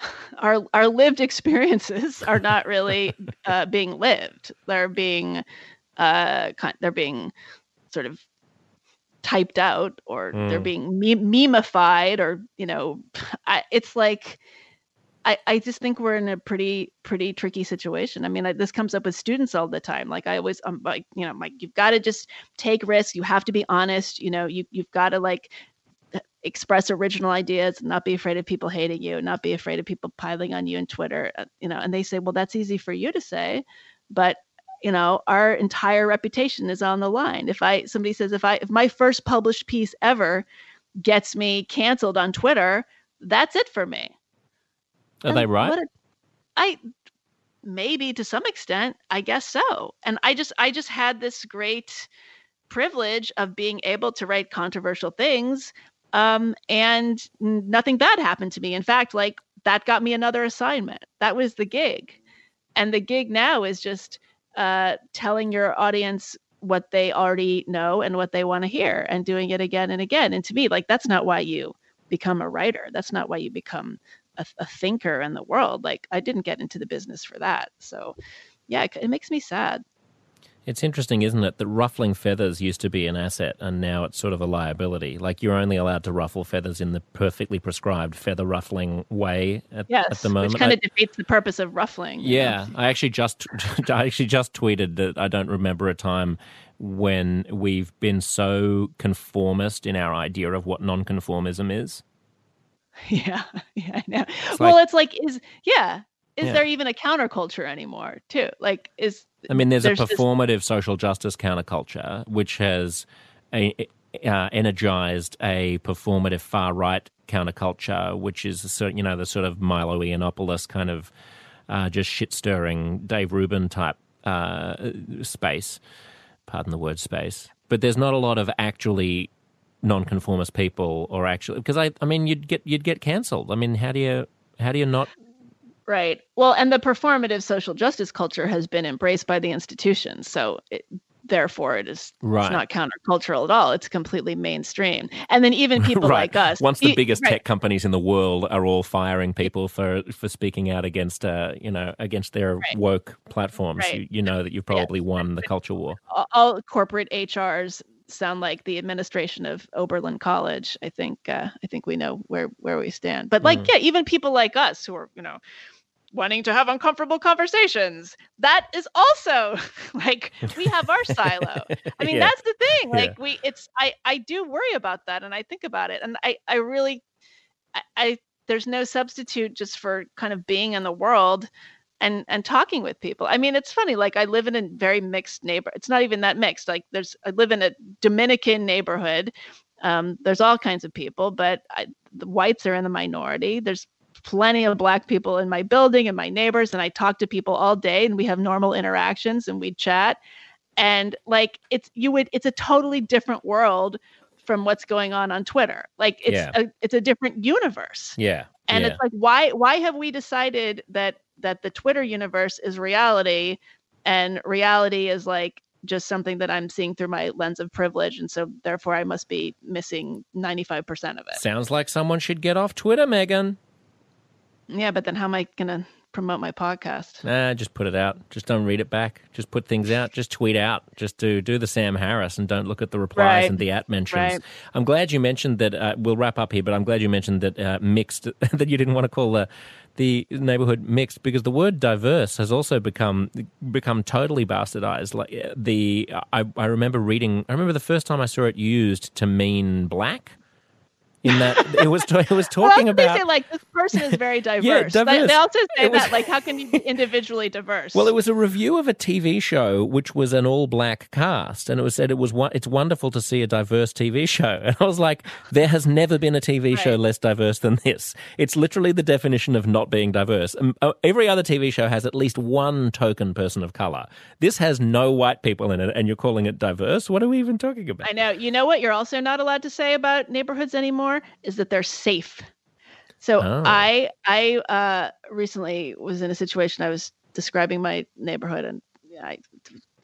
*sighs* our our lived *laughs* experiences are not really uh, being lived. They're being uh, they're being sort of typed out or mm. they're being memified or you know *laughs* I, it's like I, I just think we're in a pretty pretty tricky situation. I mean, I, this comes up with students all the time. Like I always, I'm like, you know, I'm like you've got to just take risks. You have to be honest. You know, you you've got to like express original ideas, not be afraid of people hating you, not be afraid of people piling on you in Twitter. Uh, you know, and they say, well, that's easy for you to say, but you know our entire reputation is on the line. If i somebody says if i if my first published piece ever gets me canceled on twitter that's it for me.
Are and they right? a,
i maybe to some extent i guess so. And i just i just had this great privilege of being able to write controversial things um, and nothing bad happened to me. In fact like that got me another assignment. That was the gig. And the gig now is just uh, telling your audience what they already know and what they want to hear and doing it again and again. And to me, like that's not why you become a writer. That's not why you become a, a thinker in the world. Like I didn't get into the business for that. So yeah, it, it makes me sad.
It's interesting, isn't it, that ruffling feathers used to be an asset and now it's sort of a liability. Like you're only allowed to ruffle feathers in the perfectly prescribed feather ruffling way at,
yes,
at the moment.
Which kind of defeats the purpose of ruffling.
Yeah. Know? I actually just *laughs* I actually just tweeted that I don't remember a time when we've been so conformist in our idea of what nonconformism is. *laughs*
Yeah, *laughs* yeah, I know. It's well, like, it's like is yeah, is yeah. there even a counterculture anymore too? Like is
i mean there's, there's a performative this... social justice counterculture which has a, uh, energized a performative far right counterculture which is you know the sort of milo yiannopoulos kind of uh, just shit stirring dave rubin type uh, space. Pardon the word space. But there's not a lot of actually nonconformist people or actually because I, I mean you'd get you'd get cancelled i mean how do you how do you not
Right. Well, and the performative social justice culture has been embraced by the institutions. So it, therefore it is right. it's not countercultural at all. It's completely mainstream. And then even *laughs* people right. like us.
Once the biggest right. tech companies in the world are all firing people for for speaking out against uh, you know, against their woke platforms, you, you, know that you've probably yes. won the culture war.
All, all corporate HRs sound like the administration of Oberlin College. I think uh, I think we know where where we stand. But like, mm. yeah, even people like us who are, you know, wanting to have uncomfortable conversations. That is also *laughs* like we have our silo. I mean, *laughs* yeah. that's the thing. Like yeah. we it's I I do worry about that and I think about it and I I really I, I there's no substitute just for kind of being in the world and and talking with people. I mean, it's funny. Like I live in a very mixed neighbor. It's not even that mixed. Like there's I live in a Dominican neighborhood. Um, there's all kinds of people, but I, the whites are in the minority. There's plenty of black people in my building and my neighbors and I talk to people all day and we have normal interactions and we chat and like it's you would it's a totally different world from what's going on on Twitter. Like it's yeah. a it's a different universe.
Yeah.
And
yeah.
it's like why why have we decided that that the Twitter universe is reality and reality is like just something that I'm seeing through my lens of privilege and so therefore I must be missing 95% of it.
Sounds like someone should get off Twitter, Meghan.
Yeah, but then how am I gonna promote my podcast.
Nah, just put it out. Just don't read it back. Just put things out. Just tweet out. Just do do the Sam Harris and don't look at the replies right. and the at mentions. Right. I'm glad you mentioned that. Uh, we'll wrap up here, but I'm glad you mentioned that uh, mixed. *laughs* that you didn't want to call the the neighborhood mixed because the word diverse has also become become totally bastardized. Like uh, the I, I remember reading. I remember the first time I saw it used to mean black in that it was it was talking
well,
about.
They say like this person is very *laughs* diverse. yeah, diverse. They, also say was, that like how can you be individually diverse?
Well, it was a review of a TV show which was an all black cast, and it was said it was it's wonderful to see a diverse TV show, *laughs* and I was like, there has never been a TV right. show less diverse than this. It's literally the definition of not being diverse. Uh, every other TV show has at least one token person of color. This has no white people in it, and you're calling it diverse. What are we even talking about?
I know. You know what? You're also not allowed to say about neighborhoods anymore is that they're safe. So oh. I I uh, recently was in a situation. I was describing my neighborhood and I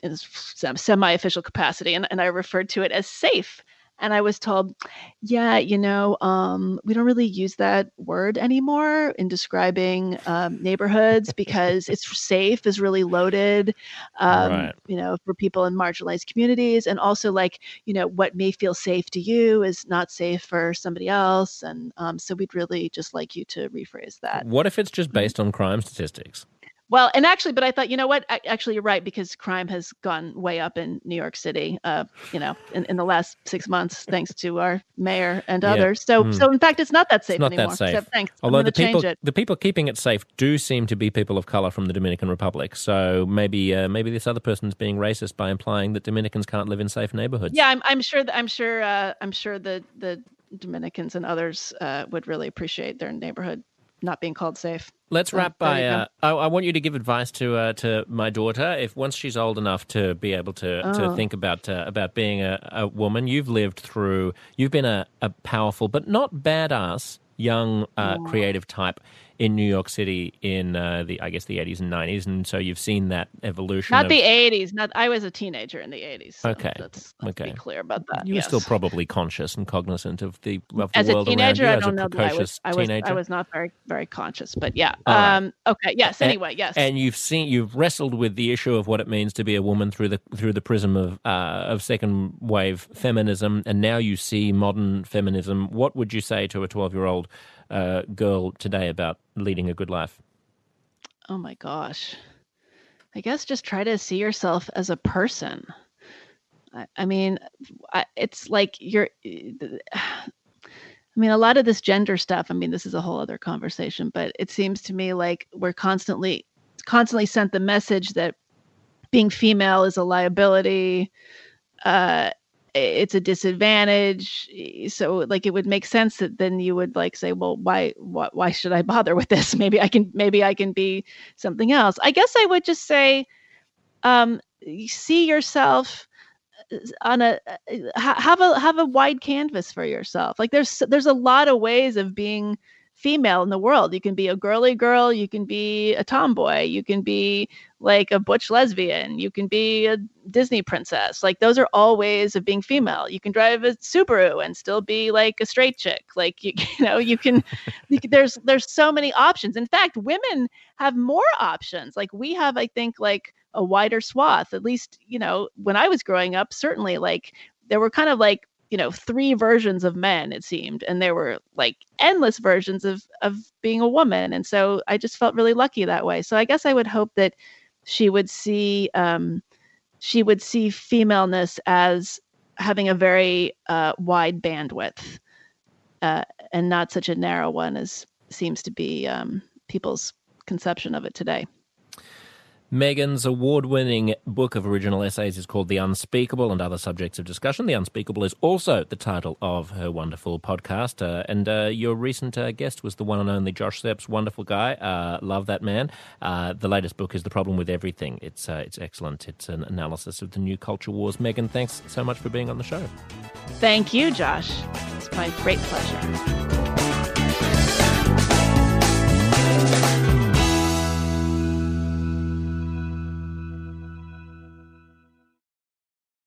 in some semi-official capacity, and, and I referred to it as safe and I was told, yeah, you know, um, we don't really use that word anymore in describing um, neighborhoods because it's safe is really loaded, um, right. you know, for people in marginalized communities. And also, like, you know, what may feel safe to you is not safe for somebody else. And um, so we'd really just like you to rephrase that.
What if it's just based on crime statistics?
Well, and actually, but I thought, you know what? Actually, you're right because crime has gone way up in New York City. Uh, you know, in, in the last six months, thanks to our mayor and yeah. others. So, mm. so in fact, it's not that safe
not
anymore.
That safe.
Except, thanks.
Although the people, the people keeping it safe do seem to be people of color from the Dominican Republic. So maybe, uh, maybe this other person is being racist by implying that Dominicans can't live in safe neighborhoods.
Yeah, I'm, I'm sure. That, I'm sure. Uh, I'm sure the the Dominicans and others uh, would really appreciate their neighborhood not being called safe.
Let's so, wrap by. Uh, I, I, want you to give advice to uh, to my daughter. If once she's old enough to be able to, oh. to think about uh, about being a, a, woman, you've lived through. You've been a, a powerful but not badass young uh, creative type in New York City in uh, the I guess the 80s and 90s, and so you've seen that evolution.
Not
of...
the 80s. Not I was a teenager in the 80s. So
okay,
let's, let's okay. Be clear about that.
You
yes.
were still probably conscious and cognizant of the of
as
the world
a teenager.
around
you. I don't know that I was. I was, I was not very very conscious, but yeah. Um, Okay. Yes. Anyway. Yes.
And you've seen you've wrestled with the issue of what it means to be a woman through the through the prism of uh, of second wave feminism, and now you see modern feminism. What would you say to a 12 year old? Uh, girl today about leading a good life?
Oh my gosh. I guess just try to see yourself as a person. I, I mean, I, it's like you're. I mean, a lot of this gender stuff. I mean, this is a whole other conversation, but it seems to me like we're constantly, constantly sent the message that being female is a liability. Uh, it's a disadvantage so like it would make sense that then you would like say well why why, why should i bother with this? *laughs* Maybe i can maybe i can be something else. I guess i would just say um see yourself uh, on a uh, have a have a wide canvas for yourself. Like there's there's a lot of ways of being female in the world. You can be a girly girl, you can be a tomboy, you can be like a butch lesbian, you can be a Disney princess. Like those are all ways of being female. You can drive a Subaru and still be like a straight chick. Like you, *laughs* you know, you can, you can there's there's so many options. In fact, women have more options. Like we have I think like a wider swath. At least, you know, when I was growing up, certainly like there were kind of like you know three versions of men it seemed and there were like endless versions of of being a woman and so i just felt really lucky that way. So i guess i would hope that she would see um she would see femaleness as having a very uh, wide bandwidth uh, and not such a narrow one as seems to be um, people's conception of it today
Meghan's award winning book of original essays is called The Unspeakable and Other Subjects of Discussion. The Unspeakable is also the title of her wonderful podcast. Uh, and uh, your recent uh, guest was the one and only Josh Szeps. wonderful guy. Uh, love that man. Uh, the latest book is The Problem with Everything. It's, uh, it's excellent. It's an analysis of the new culture wars. Megan, thanks so much for being on the show.
Thank you, Josh. It's my great pleasure.